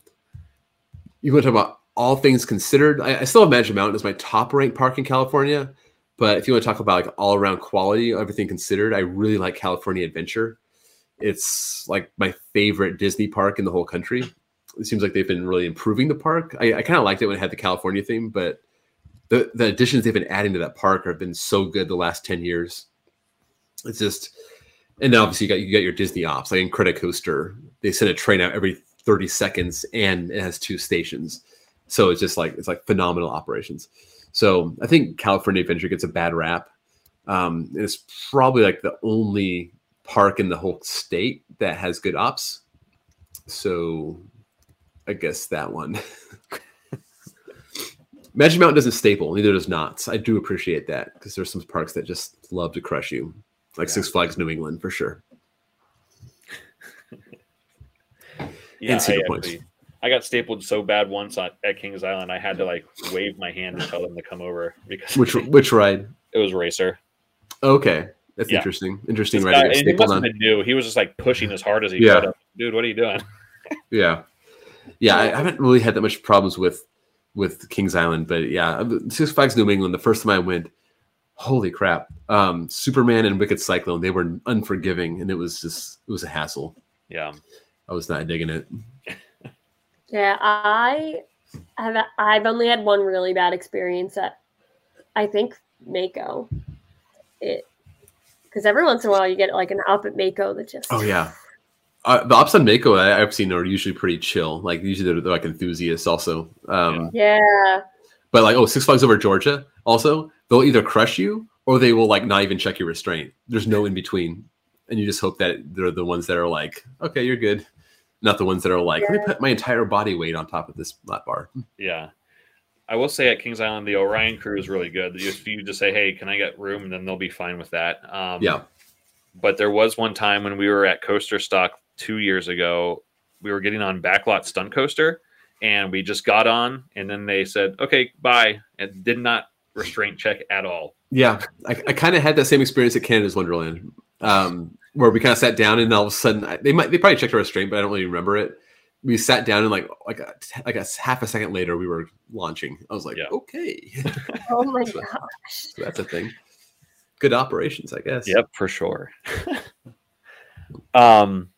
you want to talk about all things considered? I, I still have Magic Mountain as my top ranked park in California, but if you want to talk about like all around quality, everything considered, I really like California Adventure. It's like my favorite Disney park in the whole country. It seems like they've been really improving the park. I, I kind of liked it when it had the California theme, but the the additions they've been adding to that park have been so good the last 10 years. It's just and obviously you got you got your Disney ops like Incredicoaster. They send a train out every 30 seconds and it has two stations. So it's just like it's like phenomenal operations. So I think California Adventure gets a bad rap. Um, and it's probably like the only park in the whole state that has good ops. So I guess that one. Magic Mountain doesn't staple, neither does Knott's. I do appreciate that because there's some parks that just love to crush you, like yeah. Six Flags New England for sure. yeah, and Cedar Point. I got stapled so bad once at, at Kings Island, I had to like wave my hand and tell them to come over because which which ride? It was Racer. Okay, that's yeah. interesting. Interesting this ride. Guy, he must have been new. He was just like pushing as hard as he yeah. could. Dude, what are you doing? yeah, yeah. I haven't really had that much problems with with Kings Island, but yeah, Six Flags New England. The first time I went, holy crap! Um, Superman and Wicked Cyclone. They were unforgiving, and it was just it was a hassle. Yeah, I was not digging it. Yeah, I have. I've only had one really bad experience at, I think Mako. It because every once in a while you get like an up at Mako that just. Oh yeah, uh, the ops on Mako I, have seen are usually pretty chill. Like usually they're, they're like enthusiasts also. Um, yeah. But like oh Six Flags over Georgia also they'll either crush you or they will like not even check your restraint. There's no in between, and you just hope that they're the ones that are like okay you're good not the ones that are like, yeah. let me put my entire body weight on top of this lap bar. Yeah. I will say at Kings Island, the Orion crew is really good. If you just say, hey, can I get room? And then they'll be fine with that. Um, yeah. But there was one time when we were at Coaster Stock two years ago, we were getting on Backlot Stunt Coaster and we just got on and then they said, okay, bye. And did not restraint check at all. Yeah. I, I kind of had that same experience at Canada's Wonderland. Um, where we kind of sat down and all of a sudden they might they probably checked our restraint, but I don't really remember it. We sat down and like like a, like a half a second later we were launching. I was like, yeah. okay. Oh my so, gosh. So that's a thing. Good operations, I guess. Yep, for sure. um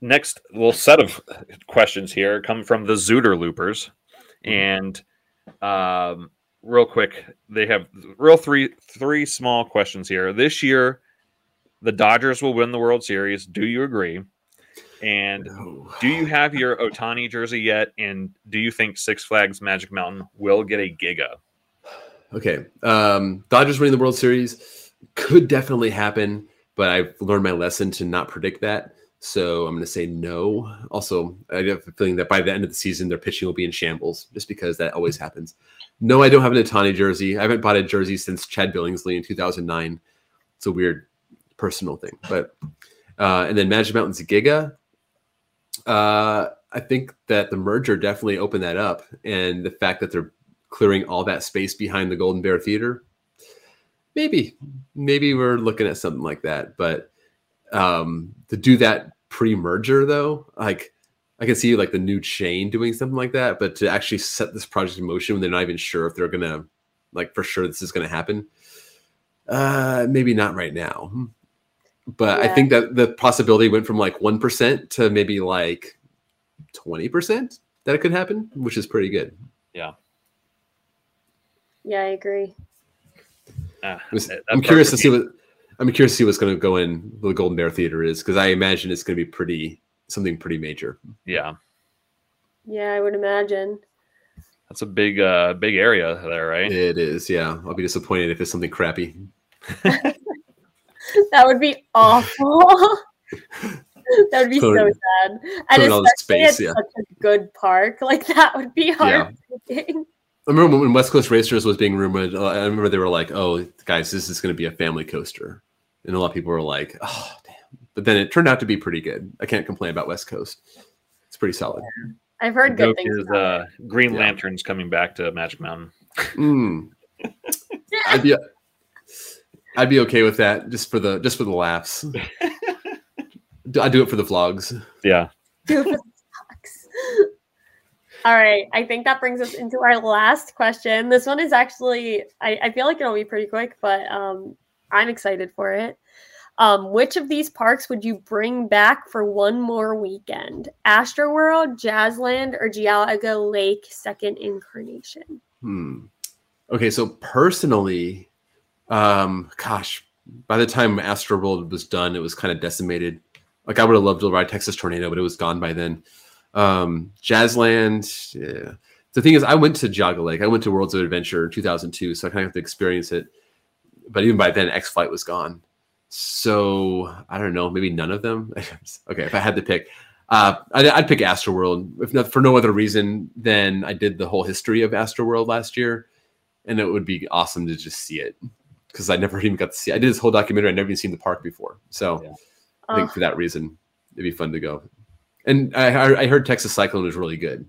next little set of questions here come from the Zooter Loopers. And um real quick, they have real three three small questions here. This year the Dodgers will win the World Series. Do you agree? And no. do you have your Ohtani jersey yet? And do you think Six Flags Magic Mountain will get a Giga? Okay. Um, Dodgers winning the World Series could definitely happen, but I've learned my lesson to not predict that. So I'm going to say no. Also, I have a feeling that by the end of the season, their pitching will be in shambles just because that always happens. No, I don't have an Ohtani jersey. I haven't bought a jersey since Chad Billingsley in 2009. It's a weird personal thing. But uh, and then Magic Mountain's Giga. Uh, I think that the merger definitely opened that up, and the fact that they're clearing all that space behind the Golden Bear Theater, maybe, maybe we're looking at something like that. But um, to do that pre-merger, though, like I can see like the new chain doing something like that. But to actually set this project in motion when they're not even sure if they're gonna, like, for sure this is gonna happen, uh, maybe not right now but yeah. I think that the possibility went from like 1% to maybe like 20% that it could happen, which is pretty good. Yeah. Yeah, I agree. Uh, I'm curious to see what I'm curious to see what's going to go in the Golden Bear Theater is because I imagine it's going to be pretty something pretty major. Yeah. Yeah, I would imagine. That's a big uh big area there, right? It is, yeah. I'll be disappointed if it's something crappy. that would be awful. that would be so sad. And especially space, yeah. such a good park. Like that would be hard. Yeah. I remember when West Coast Racers was being rumored. Uh, I remember they were like, "Oh, guys, this is going to be a family coaster," and a lot of people were like, "Oh, damn!" But then it turned out to be pretty good. I can't complain about West Coast. It's pretty solid. I've heard good things. Is, uh, Green yeah. Lanterns coming back to Magic Mountain. Mm. I'd be I'd be okay with that just for the just for the laughs. I do it for the vlogs. Yeah. Do it for the vlogs. All right. I think that brings us into our last question. This one is actually I, I feel like it'll be pretty quick, but um I'm excited for it. Um, which of these parks would you bring back for one more weekend? Astroworld, Jazzland, or Geauga Lake Second Incarnation? Hmm. Okay, so personally, um, gosh, by the time Astroworld was done, it was kind of decimated. Like I would have loved to ride Texas Tornado, but it was gone by then. Um, Jazzland. Yeah. The thing is, I went to Geauga Lake. I went to Worlds of Adventure in 2002, so I kind of have to experience it. But even by then, X Flight was gone. So I don't know, maybe none of them. okay, if I had to pick, uh, I'd, I'd pick Astroworld, if not for no other reason than I did the whole history of Astroworld last year, and it would be awesome to just see it because I never even got to see. It. I did this whole documentary. I'd never even seen the park before, so yeah. I think oh. for that reason, it'd be fun to go. And I, I heard Texas Cyclone was really good.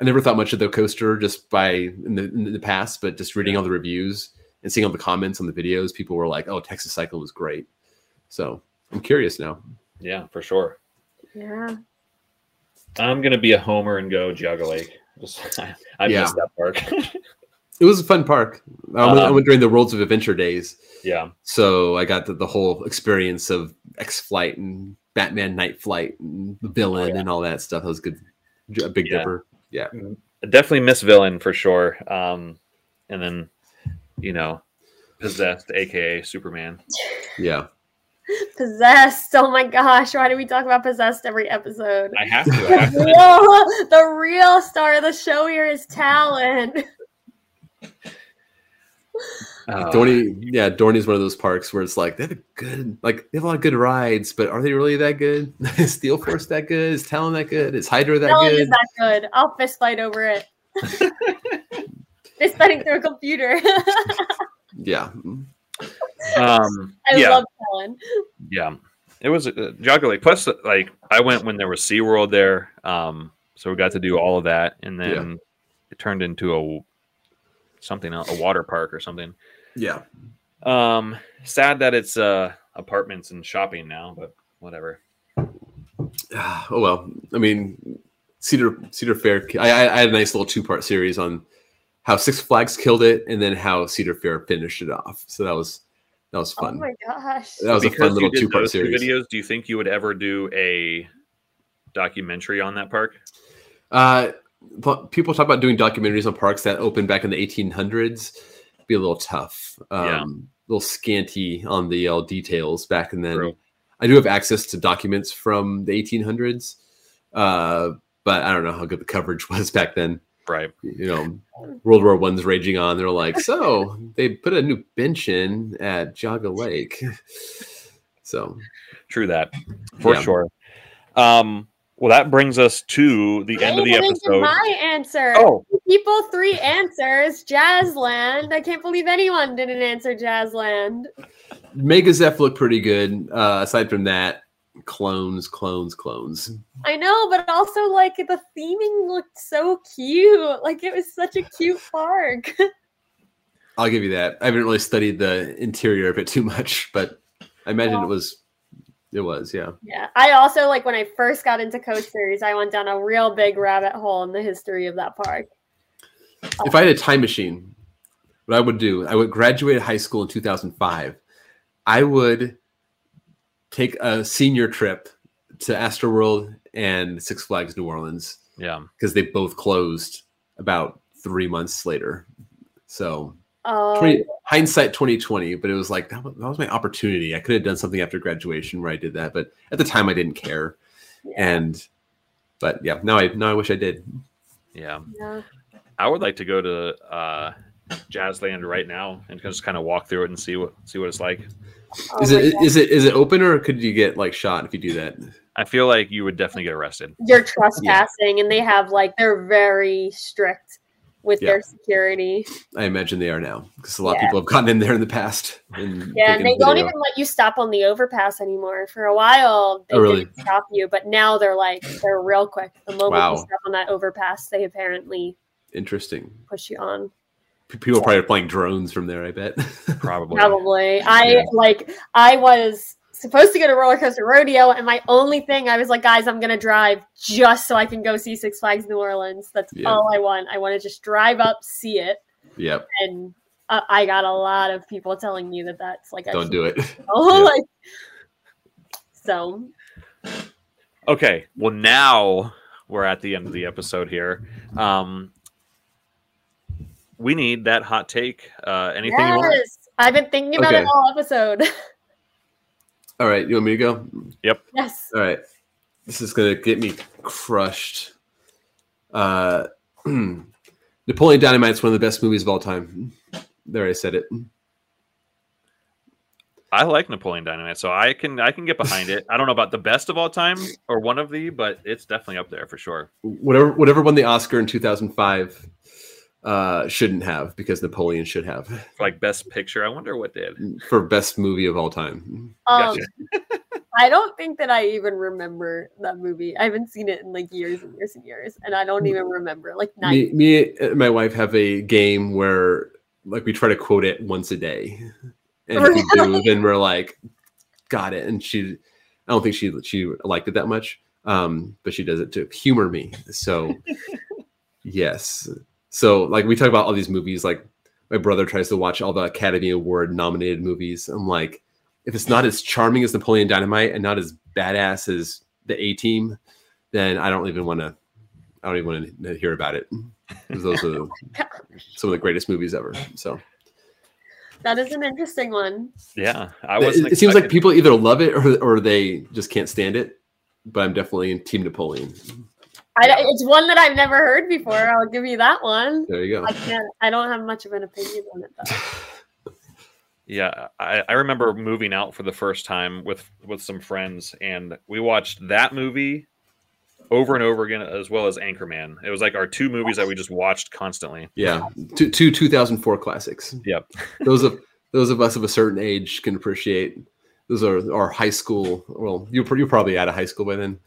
I never thought much of the coaster just by in the, in the past, but just reading all the reviews and seeing all the comments on the videos, people were like, "Oh, Texas Cycle was great." So I'm curious now. Yeah, for sure. Yeah. I'm gonna be a homer and go Geauga Lake. Just, I, I yeah. missed that park. it was a fun park. I went, um, I went, during the Worlds of Adventure days. Yeah. So I got the, the whole experience of X Flight and Batman Knight Flight and Villain oh, yeah. and all that stuff. That was good. A Big yeah. Dipper. Yeah. Mm-hmm. Definitely miss Villain for sure. Um, and then, you know, Possessed, aka Superman. Yeah. Possessed. Oh my gosh. Why do we talk about Possessed every episode? I have to. I have to. the, real, the real star of the show here is Talon. Uh, Dorney, yeah, Dorney's one of those parks where it's like they have a good, like they have a lot of good rides, but are they really that good? is Steel Force that good? Is Talon that good? Is Hydra that Talon good? Is that good? I'll fist fight over it. Fist fighting through a computer. yeah. Um, I yeah. love Talon. Yeah, it was uh, Geauga Lake. Plus, like I went when there was SeaWorld there, um, so we got to do all of that, and then yeah. it turned into a something else, a water park or something. Yeah. Um, sad that it's uh apartments and shopping now, but whatever. oh well, I mean, Cedar Cedar Fair. I, I had a nice little two part series on how Six Flags killed it, and then how Cedar Fair finished it off. So that was that was fun. Oh my gosh, that was because a fun little two part series. Videos. Do you think you would ever do a documentary on that park? Uh, people talk about doing documentaries on parks that opened back in the 1800s. Be a little tough. Um, yeah. A little scanty on the uh, details back and then. True. I do have access to documents from the 1800s, uh, but I don't know how good the coverage was back then. Right. You know, World War One's raging on. They're like, so they put a new bench in at Geauga Lake. so true that for yeah. sure. Um, well, that brings us to the end of the episode. My answer. Oh, people, three answers. Jazzland. I can't believe anyone didn't answer Jazzland. Mega Zeph looked pretty good. Uh, aside from that, clones, clones, clones. I know, but also like the theming looked so cute. Like it was such a cute park. I'll give you that. I haven't really studied the interior of it too much, but I imagine well, it was it was, yeah. Yeah. I also like when I first got into Coach Series, I went down a real big rabbit hole in the history of that park. If I had a time machine, what I would do, I would graduate high school in 2005. I would take a senior trip to Astroworld and Six Flags New Orleans. Yeah. Because they both closed about three months later. So um, 20, hindsight 2020, but it was like that was, that was, my opportunity. I could have done something after graduation where I did that, but at the time I didn't care. Yeah. And but yeah, now I now I wish I did. Yeah. yeah. I would like to go to uh Jazzland right now and just kind of walk through it and see what see what it's like. Oh is it God. is it is it open or could you get like shot if you do that? I feel like you would definitely get arrested. You're trespassing, yeah. and they have like they're very strict with yeah. their security. I imagine they are now because a lot yeah. of people have gotten in there in the past. And yeah, and they don't even let you stop on the overpass anymore. For a while, they oh, really? didn't stop you, but now they're like they're real quick. The moment wow. you stop on that overpass, they apparently interesting push you on. People so. probably are playing drones from there. I bet. Probably. Probably. I yeah. like. I was supposed to go to roller coaster rodeo and my only thing i was like guys i'm gonna drive just so i can go see six flags new orleans that's yep. all i want i want to just drive up see it yep and uh, i got a lot of people telling me that that's like don't do it oh yeah. like so okay well now we're at the end of the episode here um we need that hot take uh anything yes. you want i've been thinking about okay. it all episode All right, you want me to go? Yep. Yes. All right. This is gonna get me crushed. Uh, Napoleon Dynamite is one of the best movies of all time. There, I said it. I like Napoleon Dynamite, so I can I can get behind it. I don't know about the best of all time or one of the, but it's definitely up there for sure. Whatever whatever won the Oscar in 2005 uh shouldn't have because Napoleon should have like best picture, I wonder what did. for best movie of all time. Um, Gotcha. I don't think that I even remember that movie. I haven't seen it in like years and years and years, and I don't even remember like. Me, me and my wife have a game where like we try to quote it once a day, and if we do, then we're like, got it. And she, I don't think she she liked it that much, um, but she does it to humor me. So yes, so like we talk about all these movies, like my brother tries to watch all the Academy Award nominated movies. I'm like, if it's not as charming as Napoleon Dynamite and not as badass as the A Team, then I don't even want to. I don't even want to hear about it. 'Cause Those are some of the greatest movies ever. So That is an interesting one. Yeah, I it, wasn't. it seems like people either love it or, or they just can't stand it. But I'm definitely in Team Napoleon. I, it's one that I've never heard before. I'll give you that one. There you go. I can't. I don't have much of an opinion on it though. Yeah, I, I remember moving out for the first time with with some friends, and we watched that movie over and over again, as well as Anchorman. It was like our two movies that we just watched constantly. Yeah, two, two 2004 classics. Yep. Those of those of us of a certain age can appreciate. Those are our high school. Well, you you're probably out of high school by then,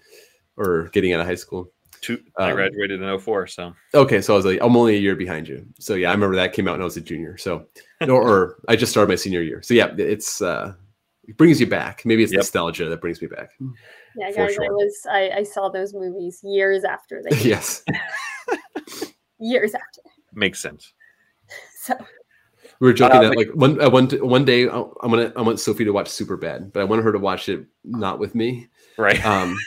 or getting out of high school. Two. I Um, graduated in 04, so Okay, so I was like, I'm only a year behind you. So yeah, I remember that came out when I was a junior. So, or, or I just started my senior year. So yeah, it's uh, it brings you back. Maybe it's Yep. nostalgia that brings me back. Yeah, For guys, I was. I, I saw those movies years after they. yes, years after. makes sense. So we were joking Uh, that like one uh, one one day I- I'm gonna I want Sophie to watch Superbad, but I want her to watch it not with me. Right. Um,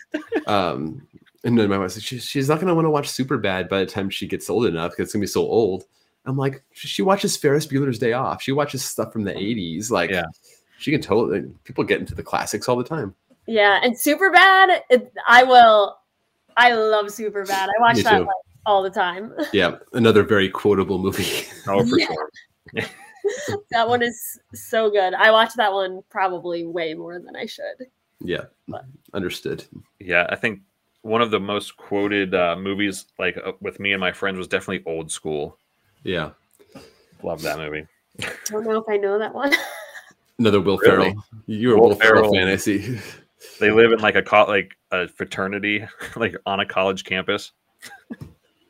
um, and then my wife said she, she's not gonna want to watch Superbad by the time she gets old enough because it's gonna be so old. I'm like, she watches Ferris Bueller's Day Off. She watches stuff from the mm. 80s. Like, Yeah. she can totally. People get into the classics all the time. yeah, and Superbad. I will. I love Superbad. I watch Me that like, all the time. Yeah, another very quotable movie. oh, for yeah. sure. that one is so good. I watch that one probably way more than I should. yeah, understood. Yeah, I think one of the most quoted uh, movies, like uh, with me and my friends, was definitely Old School. Yeah, Love that movie. I don't know if I know that one. another Will Really? Ferrell. You're a Will Will Ferrell Ferrell. fan, I see. They live in like a co- like a fraternity, like on a college campus.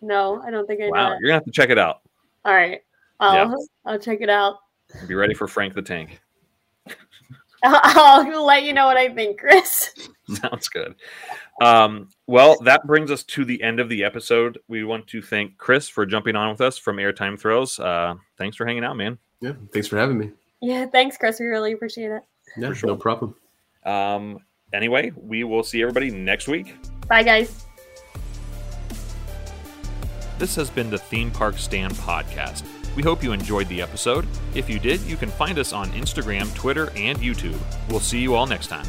no, I don't think I know. Wow, you're gonna have to check it out. All right, I'll I'll check it out. Be ready for Frank the Tank. I'll, I'll let you know what I think, Chris. Sounds good. Um, well, that brings us to the end of the episode. We want to thank Chris for jumping on with us from Airtime Thrills. Uh, thanks for hanging out, man. Yeah, thanks for having me. Yeah, thanks, Chris. We really appreciate it. Yeah, sure. no problem. Um, anyway, we will see everybody next week. Bye, guys. This has been the Theme Park Stand podcast. We hope you enjoyed the episode. If you did, you can find us on Instagram, Twitter, and YouTube. We'll see you all next time.